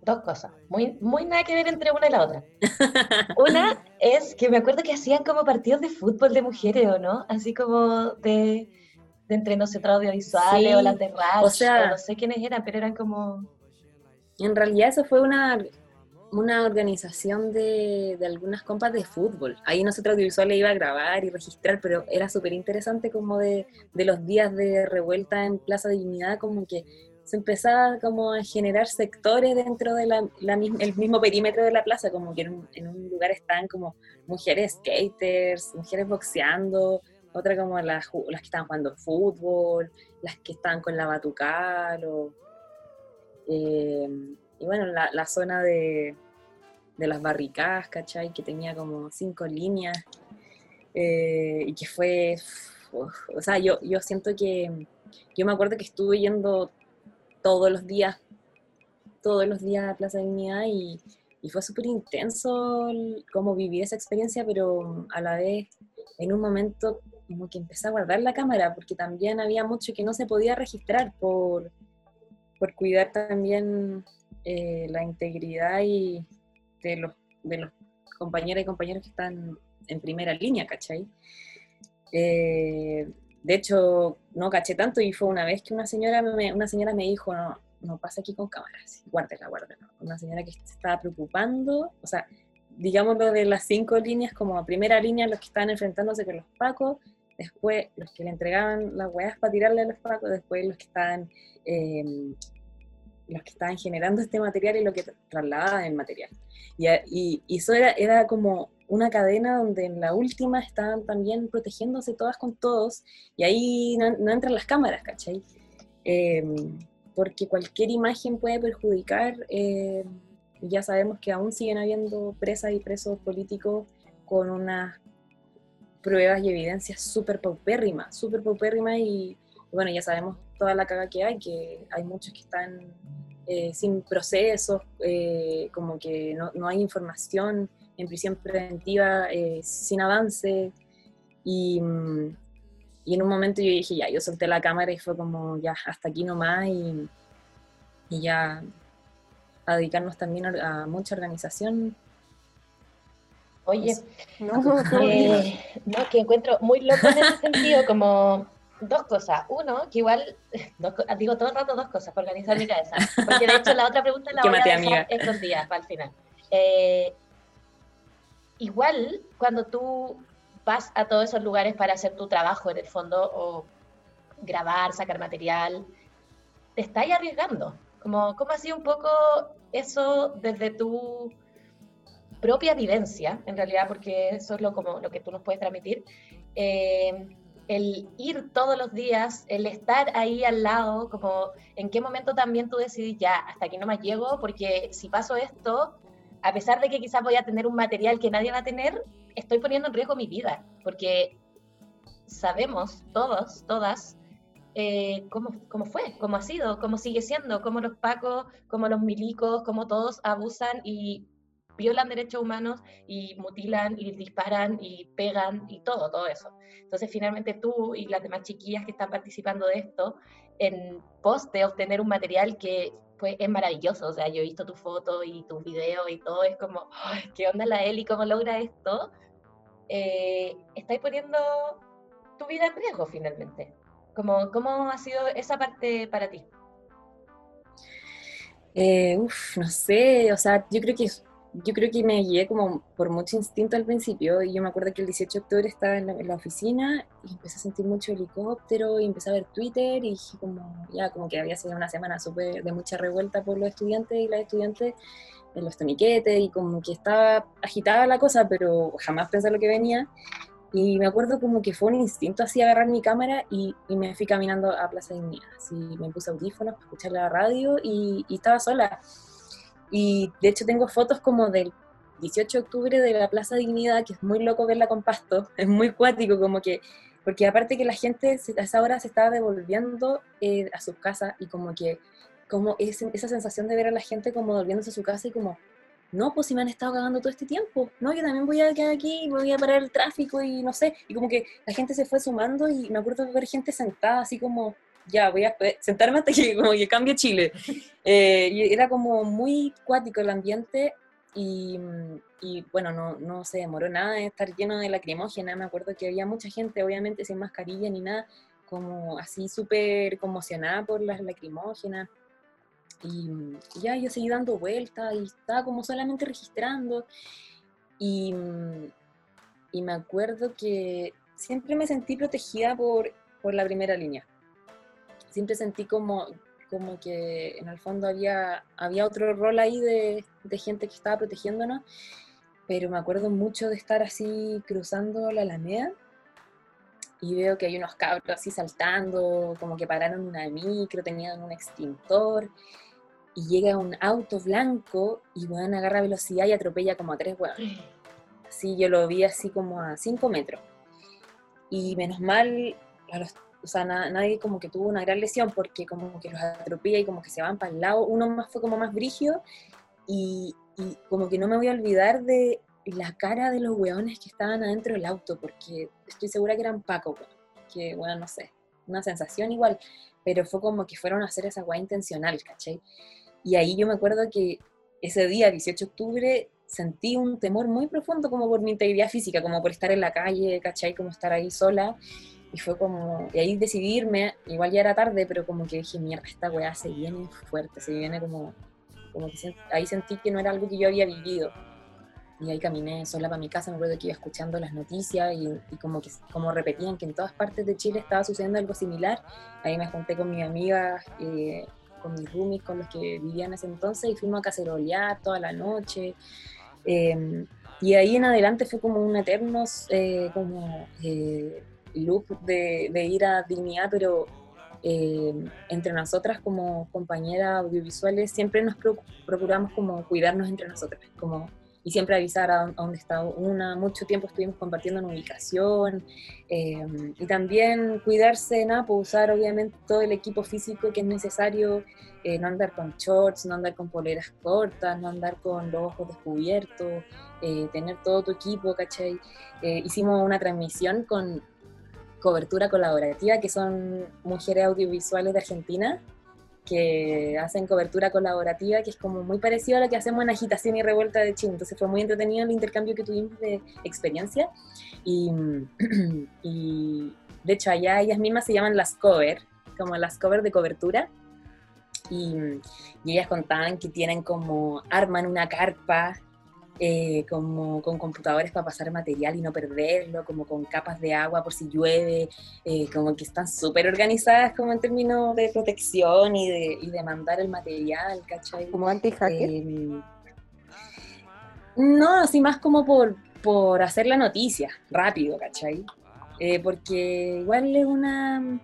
dos cosas, muy, muy nada que ver entre una y la otra. una es que me acuerdo que hacían como partidos de fútbol de mujeres, ¿o no? Así como de de entre centros audiovisuales o las de radio, o sea, no sé quiénes eran, pero eran como... En realidad eso fue una, una organización de, de algunas compas de fútbol. Ahí nosotros audiovisuales iba a grabar y registrar, pero era súper interesante como de, de, los días de revuelta en Plaza Dignidad, como que se empezaba como a generar sectores dentro del la, mismo perímetro de la plaza, como que en un, en un lugar estaban como mujeres skaters, mujeres boxeando, otra como las, las que estaban jugando fútbol, las que estaban con la batucal, eh, y bueno, la, la zona de, de, las barricadas, ¿cachai? Que tenía como cinco líneas, eh, y que fue, o sea, yo, yo siento que, yo me acuerdo que estuve yendo todos los días, todos los días a Plaza de Dignidad y, y fue súper intenso cómo viví esa experiencia, pero a la vez en un momento como que empecé a guardar la cámara, porque también había mucho que no se podía registrar por, por cuidar también eh, la integridad y de los, de los compañeras y compañeros que están en primera línea, ¿cachai? Eh, de hecho, no caché tanto y fue una vez que una señora me, una señora me dijo, no, no pasa aquí con cámaras, guárdela, guárdela. Una señora que se estaba preocupando, o sea, digámoslo de las cinco líneas, como primera línea los que estaban enfrentándose con los pacos, después los que le entregaban las hueás para tirarle a los pacos, después los que estaban em, los que estaban generando este material y lo que trasladaban el material. Y, y, y eso era, era como una cadena donde en la última estaban también protegiéndose todas con todos y ahí no, entran las cámaras, ¿cachai? Em, porque cualquier imagen puede perjudicar, eh, ya sabemos que aún siguen habiendo presas y presos políticos con unas pruebas y evidencias súper paupérrimas, súper paupérrimas y bueno, ya sabemos toda la caga que hay, que hay muchos que están eh, sin procesos, eh, como que no, no, hay información en prisión preventiva, eh, sin avance. Y, y, en un momento yo dije, ya, yo solté la cámara y fue como, ya, hasta aquí nomás y, y ya a dedicarnos también a, mucha organización. Oye, no, no, que encuentro muy loco en ese sentido, como dos cosas. Uno, que igual, digo todo el rato dos cosas para organizar mi cabeza. Porque de hecho la otra pregunta la voy a dejar estos días, para el final. Eh, igual, cuando tú vas a todos esos lugares para hacer tu trabajo en el fondo, o grabar, sacar material, te estás arriesgando. Como, ¿Cómo ha sido un poco eso desde tu propia vivencia, en realidad, porque eso es lo, como, lo que tú nos puedes transmitir? Eh, el ir todos los días, el estar ahí al lado, como en qué momento también tú decidís, ya, hasta aquí no más llego, porque si paso esto, a pesar de que quizás voy a tener un material que nadie va a tener, estoy poniendo en riesgo mi vida, porque sabemos todos, todas, eh, cómo, cómo, fue, cómo ha sido, cómo sigue siendo, cómo los pacos, cómo los milicos, cómo todos abusan y violan derechos humanos y mutilan y disparan y pegan y todo, todo eso. Entonces, finalmente tú y las demás chiquillas que están participando de esto, en pos de obtener un material que pues, es maravilloso, o sea, yo he visto tu foto y tus videos y todo, es como, ¿qué onda la Eli? ¿Cómo logra esto? Eh, estáis poniendo tu vida en riesgo finalmente. ¿Cómo, cómo ha sido esa parte para ti? Eh, uf, no sé, o sea, yo creo que yo creo que me guié como por mucho instinto al principio y yo me acuerdo que el 18 de octubre estaba en la, oficina y empecé a sentir mucho helicóptero y empecé a ver Twitter y dije como ya como que había sido una semana súper de mucha revuelta por los estudiantes y las estudiantes en los toniquetes y como que estaba agitada la cosa pero jamás pensé lo que venía y me acuerdo como que fue un instinto así agarrar mi cámara y, y me fui caminando a Plaza Dignidad. Así me puse audífonos para escuchar la radio y, y estaba sola. Y de hecho tengo fotos como del 18 de octubre de la Plaza Dignidad, que es muy loco verla con pasto, es muy cuático, como que, porque aparte que la gente a esa hora se estaba devolviendo eh, a sus casas y como que, como esa sensación de ver a la gente como volviéndose a su casa y como, no, pues si me han estado cagando todo este tiempo, no, yo también voy a quedar aquí, voy a parar el tráfico y no sé, y como que la gente se fue sumando y me acuerdo de ver gente sentada así como ya voy a sentarme hasta que, como que cambie Chile. Eh, y era como muy cuático el ambiente y, y, bueno, no, no se demoró nada de estar lleno de lacrimógena. Me acuerdo que había mucha gente, obviamente sin mascarilla ni nada, como así súper conmocionada por las lacrimógenas. Y, ya yo seguí dando vueltas y estaba como solamente registrando. Y, y me acuerdo que siempre me sentí protegida por, por la primera línea siempre sentí como, como que en el fondo había, había otro rol ahí de, de gente que estaba protegiéndonos, pero me acuerdo mucho de estar así cruzando la Alameda y veo que hay unos cabros así saltando, como que pararon una micro, tenían un extintor, y llega un auto blanco y bueno, agarra velocidad y atropella como a tres huevos. Así yo lo vi así como a cinco metros. Y menos mal, a los o sea, nadie como que tuvo una gran lesión porque como que los atropella y como que se van para el lado. Uno más fue como más brígido y, y como que no me voy a olvidar de la cara de los weones que estaban adentro del auto, porque estoy segura que eran Paco, que bueno, no sé, una sensación igual, pero fue como que fueron a hacer esa weá intencional, ¿cachai? Y ahí yo me acuerdo que ese día, 18 de octubre, sentí un temor muy profundo como por mi integridad física, como por estar en la calle, ¿cachai? Como estar ahí sola. Y fue como, y ahí decidirme, igual ya era tarde, pero como que dije, mierda, esta weá se viene fuerte, se viene como, como que ahí sentí que no era algo que yo había vivido. Y ahí caminé sola para mi casa, me acuerdo que iba escuchando las noticias y, como que como repetían que en todas partes de Chile estaba sucediendo algo similar. Ahí me junté con mis amigas, eh, con mis roomies, con los que vivían en ese entonces y fuimos a cacerolear toda la noche. Em, y ahí en adelante fue como un eterno eh, como, eh, loop de, de, ir a dignidad, pero em, entre nosotras como compañeras audiovisuales siempre nos procuramos como cuidarnos entre nosotras, como y siempre avisar a, dónde está una. Mucho tiempo estuvimos compartiendo en ubicación em, y también cuidarse, ¿no? Pues usar obviamente todo el equipo físico que es necesario, eh, no andar con shorts, no andar con poleras cortas, no andar con los ojos descubiertos, eh, tener todo tu equipo, ¿cachai? Eh, hicimos una transmisión con cobertura colaborativa, que son mujeres audiovisuales de Argentina, que hacen cobertura colaborativa, que es como muy parecido a lo que hacemos en Agitación y Revuelta de Chile. Entonces fue muy entretenido el intercambio que tuvimos de experiencia. Y, y de hecho, allá ellas mismas se llaman las cover, como las cover de cobertura. Y, y ellas contaban que tienen como, arman una carpa eh, como con computadores para pasar material y no perderlo, como con capas de agua por si llueve, eh, como que están súper organizadas como en términos de protección y de, y de mandar el material, ¿cachai? ¿Como anti-hacker? Eh, no, así más como por, por hacer la noticia, rápido, ¿cachai? porque igual es una,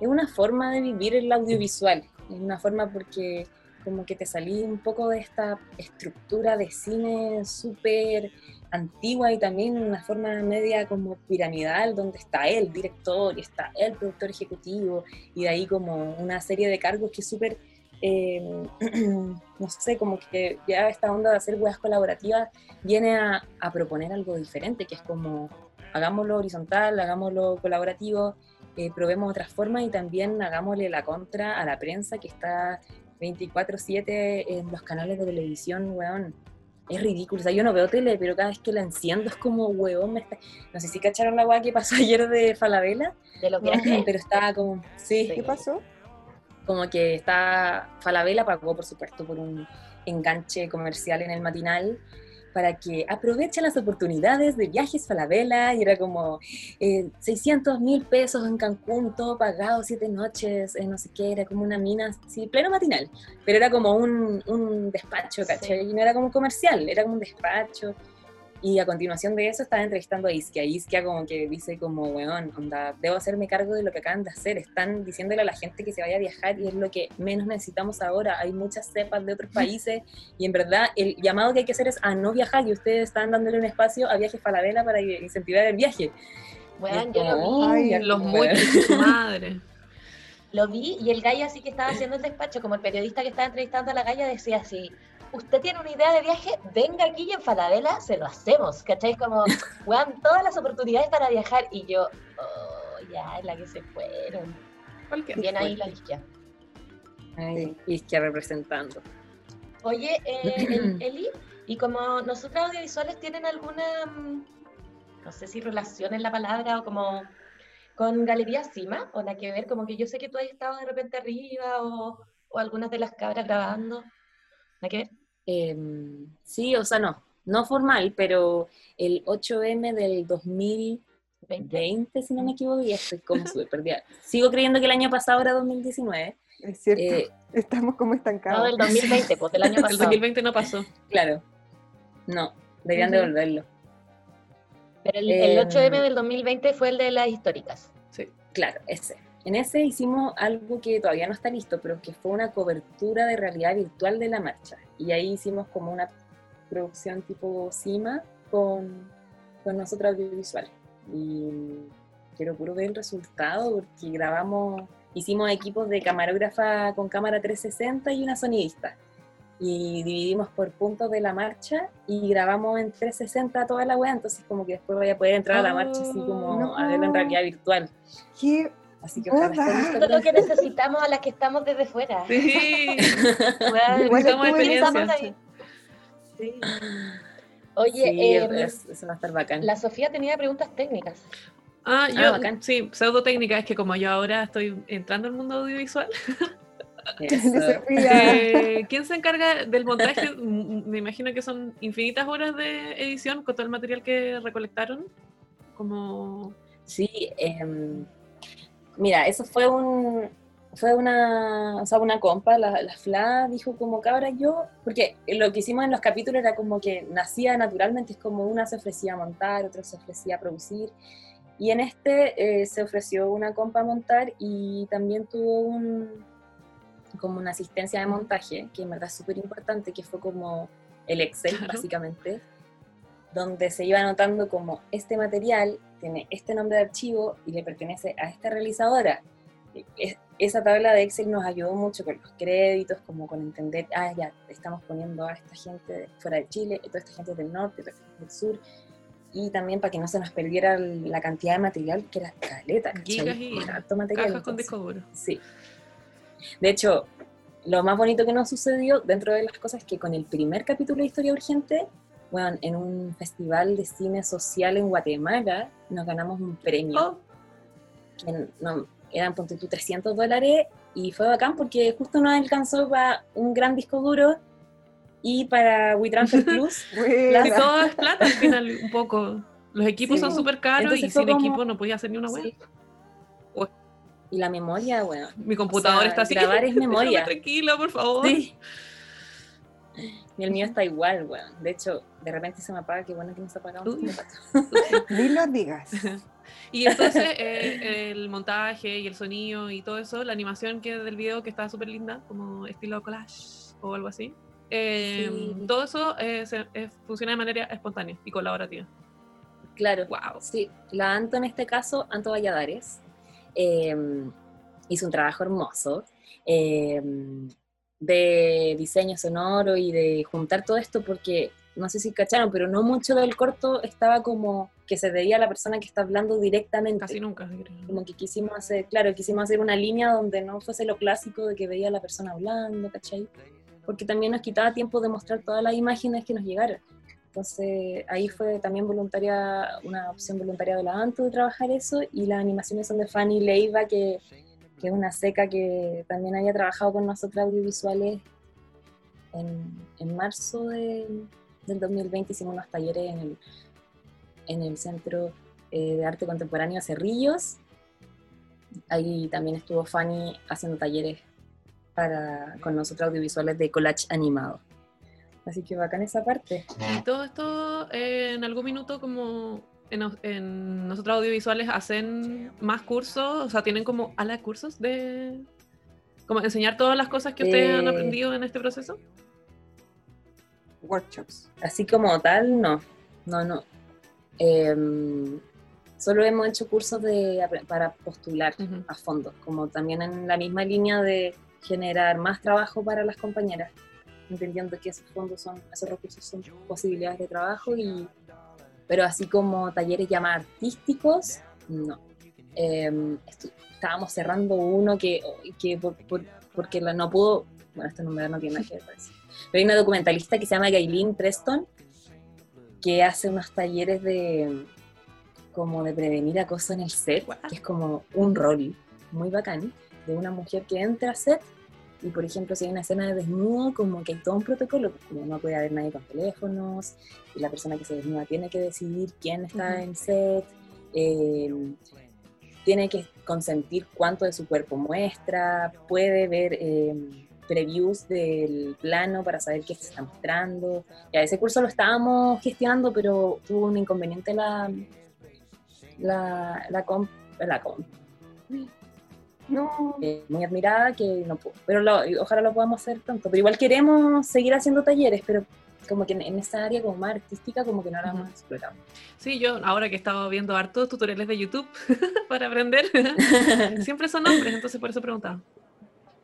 es una forma de vivir el audiovisual, es una forma porque como que te salí un poco de esta estructura de cine súper antigua y también una forma media como piramidal, donde está el director y está el productor ejecutivo, y de ahí como una serie de cargos que es súper, eh, no sé, como que ya esta onda de hacer weas colaborativas viene a, a proponer algo diferente, que es como hagámoslo horizontal, hagámoslo colaborativo, eh, probemos otras formas y también hagámosle la contra a la prensa que está 24/7 en los canales de televisión, weón. Es ridículo, o sea, yo no veo tele, pero cada vez que la enciendo es como, weón, me está... no sé si cacharon la weá que pasó ayer de Falabella. De lo que Pero estaba como, sí. ¿Qué pasó? Como que está, Falabella pagó, por supuesto, por un enganche comercial en el matinal para que aprovechen las oportunidades de viajes Falabella y era como 600 eh, mil pesos en Cancún, todo pagado, siete noches, eh, no sé qué, era como una mina, sí, pleno matinal, pero era como un, un despacho, ¿cachai? Y no era como comercial, era como un despacho. Y a continuación de eso estaba entrevistando a Iskia. Iskia como que dice como, weón, onda, debo hacerme cargo de lo que acaban de hacer. Están diciéndole a la gente que se vaya a viajar y es lo que menos necesitamos ahora. Hay muchas cepas de otros países y en verdad el llamado que hay que hacer es a no viajar y ustedes están dándole un espacio a Viajes Falabella para incentivar el viaje. Bueno, yo lo vi. los muy madre. Lo vi y el gallo así que estaba haciendo el despacho, como el periodista que estaba entrevistando a la galla decía así, usted tiene una idea de viaje, venga aquí y en Falabella se lo hacemos, ¿cachai? Como, weón, todas las oportunidades para viajar y yo, oh, ya, es la que se fueron. Bien ahí la isquia. Ahí, isquia representando. Oye, eh, Eli, y como nosotros audiovisuales tienen alguna, mm, no sé si relación en la palabra o como con Galería Cima, o nada que ver, como que yo sé que tú has estado de repente arriba o, o algunas de las cabras grabando. ¿Nada que ver? Em, sí, o sea, no, no formal, pero el 8M del 2020, si no me equivoco, ya estoy como súper perdida. Sigo creyendo que el año pasado era 2019. Es cierto, eh, estamos como estancados. No, del 2020, pues el año pasado. el 2020 no pasó. Claro, no, deberían devolverlo. Pero el, el 8M em, del 2020 fue el de las históricas. Sí, claro, ese. En ese hicimos algo que todavía no está listo, pero que fue una cobertura de realidad virtual de la marcha. Y ahí hicimos como una producción tipo CIMA con, con nosotros audiovisuales. Y quiero puro ver el resultado porque grabamos, hicimos equipos de camarógrafa con cámara 360 y una sonidista. y dividimos por puntos de la marcha y grabamos en 360 toda la web, entonces como que después voy a poder entrar a la marcha así como Oh, a verlo en realidad virtual. ¿Qué? Así que ojalá Todo lo que necesitamos a las que estamos desde fuera. Sí, esa experiencia. ahí. Sí. Oye, Sí, em, es- eso va a estar bacán. la Sofía tenía preguntas técnicas. Ah, yo, bacán. sí, pseudotécnica, es que como yo ahora estoy entrando al mundo audiovisual, eh, ¿quién se encarga del montaje? Me imagino que son infinitas horas de edición con todo el material que recolectaron. Como... Sí, em, mira, eso fue un fue una, o sea, una compa, la, la Fla dijo como cabra yo, porque lo que hicimos en los capítulos era como que nacía naturalmente, es como una se ofrecía a montar, otra se ofrecía a producir, y en este eh, se ofreció una compa a montar y también tuvo un como una asistencia de montaje, que en verdad es súper importante, que fue como el Excel, Claro. básicamente, donde se iba anotando como este material tiene este nombre de archivo y le pertenece a esta realizadora. Es- Esa tabla de Excel nos ayudó mucho con los créditos, como con entender, ah, ya, estamos poniendo a esta gente fuera de Chile, toda esta gente del norte, toda esta gente del sur, y también para que no se nos perdiera la cantidad de material, que era caleta. Gigas y harto material. Cajas con disco duro. Sí. De hecho, lo más bonito que nos sucedió dentro de las cosas es que con el primer capítulo de Historia Urgente, bueno, en un festival de cine social en Guatemala, nos ganamos un premio. Oh, que no, eran, ponte tú, 300 dólares y fue bacán porque justo nos alcanzó para un gran disco duro y para WeTransfer Plus. y todo es plata al final, un poco. Los equipos Sí. son súper caros Entonces y sin como- equipo no podía hacer ni una web. Sí. Y la memoria, bueno. Mi computador O sea, está así. grabar es memoria. tranquila, por favor. Sí. Y el mío está igual, bueno. De hecho, de repente se me apaga, qué bueno que no se apaga un. Ni lo digas. Y entonces eh, el montaje y el sonido y todo eso, la animación que del video que está súper linda, como estilo collage o algo así. eh, Sí. Todo eso eh, se- eh, funciona de manera espontánea y colaborativa. Claro. Wow. Sí, la Anto en este caso, Anto Valladares, eh, hizo un trabajo hermoso eh, de diseño sonoro y de juntar todo esto porque, no sé si cacharon, pero no mucho del corto estaba como que se veía a la persona que está hablando directamente. Casi nunca. creo. Como que quisimos hacer, claro, quisimos hacer una línea donde no fuese lo clásico de que veía a la persona hablando, ¿cachai? Porque también nos quitaba tiempo de mostrar todas las imágenes que nos llegaron. Entonces ahí fue también voluntaria, una opción voluntaria de la ANTO de trabajar eso y las animaciones son de Fanny Leiva, que, que es una seca que también había trabajado con nosotros audiovisuales en, en marzo de- del 2020, hicimos unos talleres en el, en el Centro eh, de Arte Contemporáneo Cerrillos. Ahí también estuvo Fanny haciendo talleres para, con nosotros audiovisuales de collage animado. Así que bacán esa parte. Y todo esto eh, en algún minuto como en, nosotros audiovisuales hacen más cursos, o sea, tienen como a la cursos de como enseñar todas las cosas que ustedes han Eh, aprendido en este proceso. Workshops. Así como tal, no. No, no. Em, solo hemos hecho cursos de, para postular a fondo, como también en la misma línea de generar más trabajo para las compañeras, entendiendo que esos fondos son, esos recursos son posibilidades de trabajo, y, pero así como talleres ya más artísticos, no. Estu- estábamos cerrando uno que, que por- por- porque no pudo, bueno, este número no tiene nada que ver. Pero hay una documentalista que se llama Gailin Preston, que hace unos talleres de como de prevenir acoso en el set, que es como un rol muy bacán de una mujer que entra a set y por ejemplo si hay una escena de desnudo como que hay todo un protocolo, como no puede haber nadie con teléfonos y la persona que se desnuda tiene que decidir quién está Ujú. en set, eh, tiene que consentir cuánto de su cuerpo muestra, puede ver eh, previews del plano para saber qué se está mostrando. Ya, ese curso lo estábamos gestionando, pero tuvo un inconveniente la, la, la comp, la comp, No. eh, muy admirada que no pudo. Pero lo- ojalá lo podamos hacer pronto. Pero igual queremos seguir haciendo talleres, pero como que en, en esa área como más artística como que no la hemos explorado. Sí, yo ahora que he estado viendo hartos tutoriales de YouTube para aprender, siempre son hombres, entonces por eso preguntaba.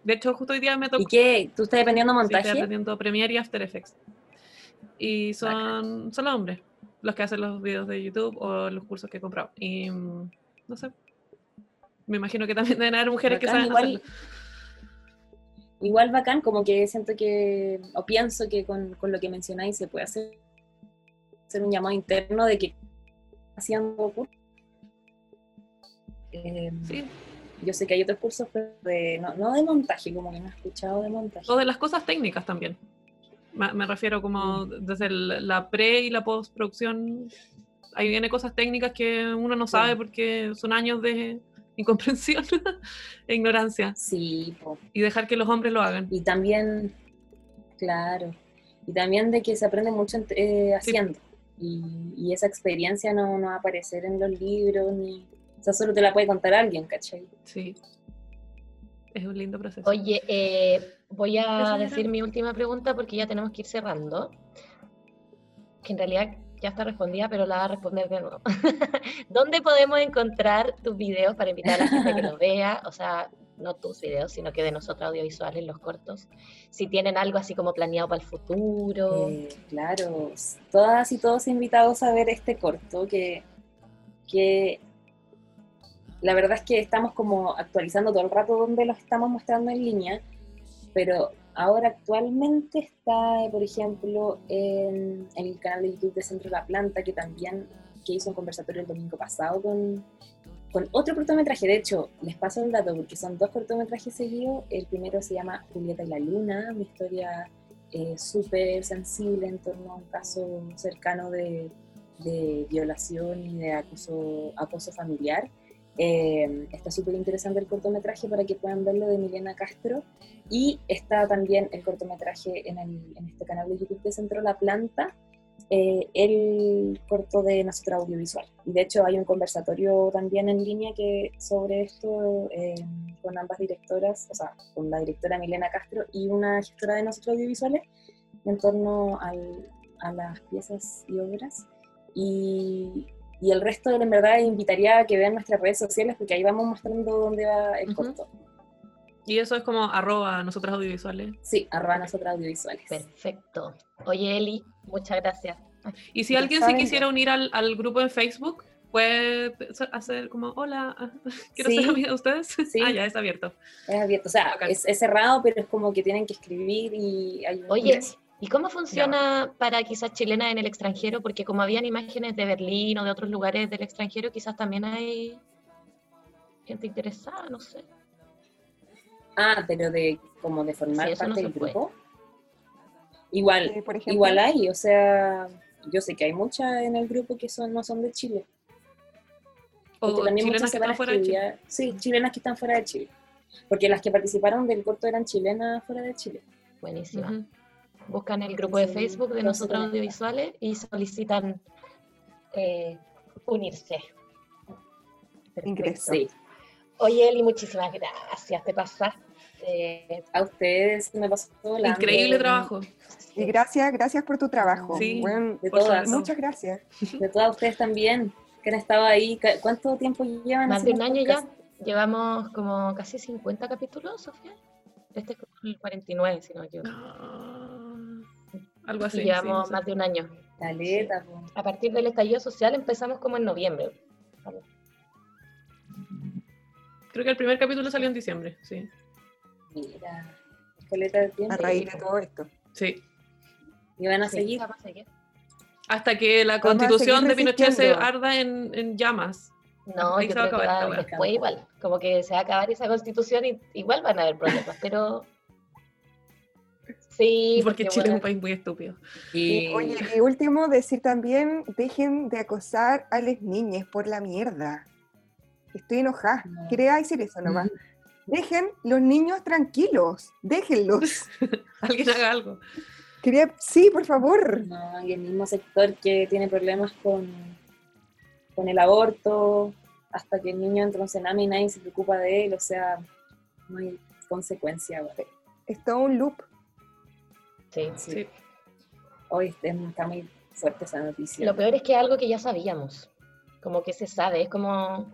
De hecho, justo hoy día me tocó. ¿Y qué? ¿Tú estás aprendiendo montaje? Sí, estoy aprendiendo Premiere y After Effects. Y son solo hombres los que hacen los videos de YouTube o los cursos que he comprado. Y mm, no sé. Me imagino que también deben haber mujeres que saben igual, hacerlo. Igual bacán, como que siento que, o pienso que con, con lo que mencionáis se puede hacer, hacer un llamado interno de que haciendo cursos. Eh, Sí, Yo sé que hay otros cursos, pero de, no, no de montaje, como que no he escuchado de montaje. o de las cosas técnicas también. Me, me refiero como desde el- la pre y la postproducción. Ahí viene cosas técnicas que uno no sabe Sí. porque son años de incomprensión e ignorancia. Sí, po. Y dejar que los hombres lo hagan. y también, claro, y también de que se aprende mucho eh, haciendo. Y, y esa experiencia no, no va a aparecer en los libros, ni, o sea, solo te la puede contar alguien, ¿cachai? Sí. Es un lindo proceso. Oye, eh, voy a decir mi última pregunta porque ya tenemos que ir cerrando. Que en realidad ya está respondida, pero la va a responder de nuevo. ¿Dónde podemos encontrar tus videos para invitar a la gente que los vea? O sea, no tus videos, sino que de nosotros audiovisuales, los cortos. Si tienen algo así como planeado para el futuro. Eh, claro, todas y todos invitados a ver este corto que, que la verdad es que estamos como actualizando todo el rato donde los estamos mostrando en línea, pero ahora actualmente está, eh, por ejemplo, en, el canal de YouTube de Centro La Planta, que también que hizo un conversatorio el domingo pasado con, con otro cortometraje. De hecho, les paso el dato porque son dos cortometrajes seguidos. El primero se llama Julieta y la Luna, una historia eh, súper sensible en torno a un caso cercano de, de violación y de acoso, acoso familiar. Eh, está súper interesante el cortometraje para que puedan verlo de Milena Castro. Y está también el cortometraje en, el- en este canal de YouTube de Centro La Planta, eh, el corto de nuestro audiovisual. Y de hecho hay un conversatorio también en línea que sobre esto eh, con ambas directoras, o sea, con la directora Milena Castro y una gestora de nosotros audiovisuales en torno al- a las piezas y obras. Y, y el resto, en verdad, invitaría a que vean nuestras redes sociales porque ahí vamos mostrando dónde va el Ujú. corto. Y eso es como arroba nosotras audiovisuales. Sí, arroba nosotras audiovisuales. Perfecto. Oye, Eli, muchas gracias. Y si alguien se quisiera unir al, al grupo en Facebook, puede hacer como, hola, quiero Sí. ser amiga de ustedes. Sí. Ah, ya, está abierto. Es abierto, o sea, es, es cerrado, pero es como que tienen que escribir y hay un Oye. ¿Y cómo funciona para quizás chilenas en el extranjero? Porque como habían imágenes de Berlín o de otros lugares del extranjero, quizás también hay gente interesada, no sé. Ah, pero de como de formar Sí, eso no parte del puede. grupo. Igual, Eh, por ejemplo, igual hay, o sea, yo sé que hay muchas en el grupo que son no son de Chile. O también chilenas muchas que están fuera de Chile. Sí, chilenas que están fuera de Chile. Porque las que participaron del corto eran chilenas fuera de Chile. Buenísima. Buscan el grupo de Facebook de nosotros audiovisuales y solicitan eh, unirse. Perfecto. Ingreso. Sí. Oye, Eli, muchísimas gracias. Te pasaste. A ustedes me pasó volando. Increíble trabajo. Y gracias, gracias por tu trabajo. Sí. Bueno, De todas. muchas gracias. De todas ustedes también, que han estado ahí. ¿Cuánto tiempo llevan? Más de un año ya. Llevamos como casi 50 capítulos, Sofía. Este es como el 49, si no me equivoco. Ah, algo así. y sí, llevamos no sé. más de un año. Caleta. A partir del estallido social empezamos como en noviembre. Creo que el primer capítulo salió en diciembre, sí. Mira, caleta de tiempo. A raíz de todo esto. Sí. Y van a Sí, seguir. vamos a seguir. Hasta que la Vamos constitución de Pinochet se arda en, en llamas. No, Ahí yo se va a creo que acabar va esta wea. después igual. Como que se va a acabar esa constitución y igual van a haber problemas, pero... Sí, Porque Chile es un país muy estúpido. Y, Oye, y último, decir también, dejen de acosar a las niñas por la mierda. Estoy enojada. No. Quería decir eso nomás. Dejen los niños tranquilos. Déjenlos. Alguien haga algo. Quería, sí, por favor. No, y el mismo sector que tiene problemas con, con el aborto, hasta que el niño entra en un tsunami y nadie se preocupa de él, o sea, no hay consecuencia. güey. Es todo un loop. Sí. Sí. Hoy está muy fuerte esa noticia. Lo peor es que es algo que ya sabíamos. Como que se sabe, es como...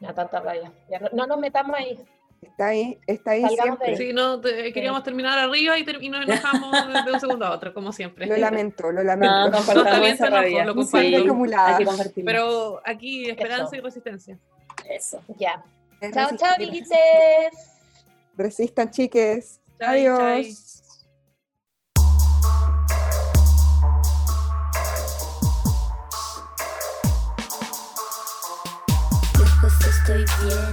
Da tanta rabia. Ya no, no nos metamos ahí. Está ahí, está ahí siempre. Sí, no, queríamos terminar arriba y, y, nos enojamos de, un segundo a otro, como siempre. Lo lamento, lo lamento. No, también se enojó, lo comparto. Pero aquí, esperanza y resistencia. Eso. Ya. Chao, chao, amiguites. Resistan, chiques. Adiós. Estoy bien,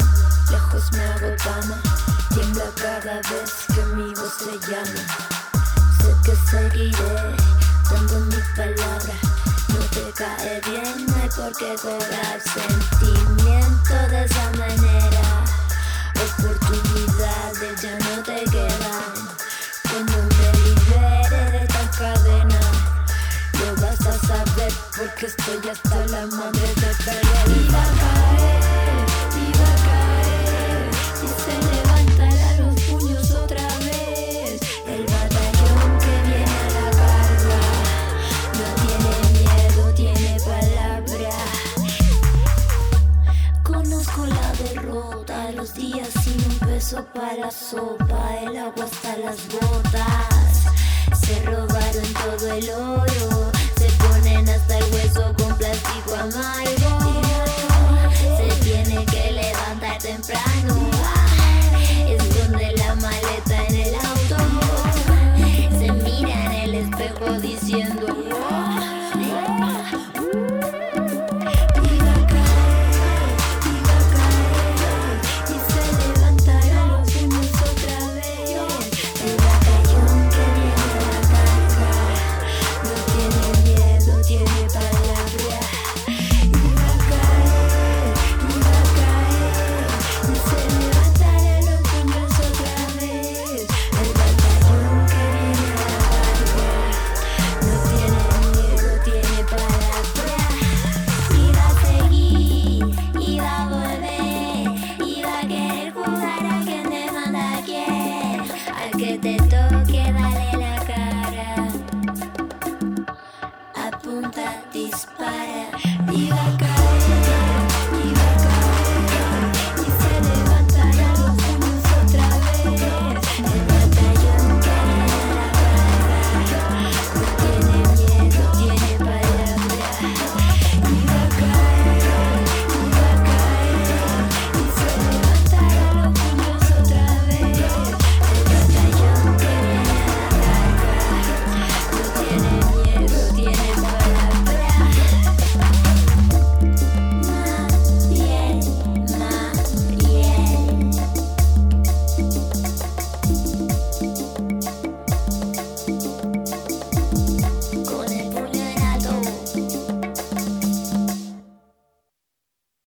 lejos me hago dama, tiembla cada vez que mi voz te llama. Sé que seguiré dando mi palabra, no te cae bien, no hay por qué cobrar sentimiento de esa manera. Oportunidades ya no te quedan, cuando me libere de esta cadena. Lo vas a saber porque estoy hasta la madre de perder. sopa la sopa, el agua hasta las botas. Se robaron todo el oro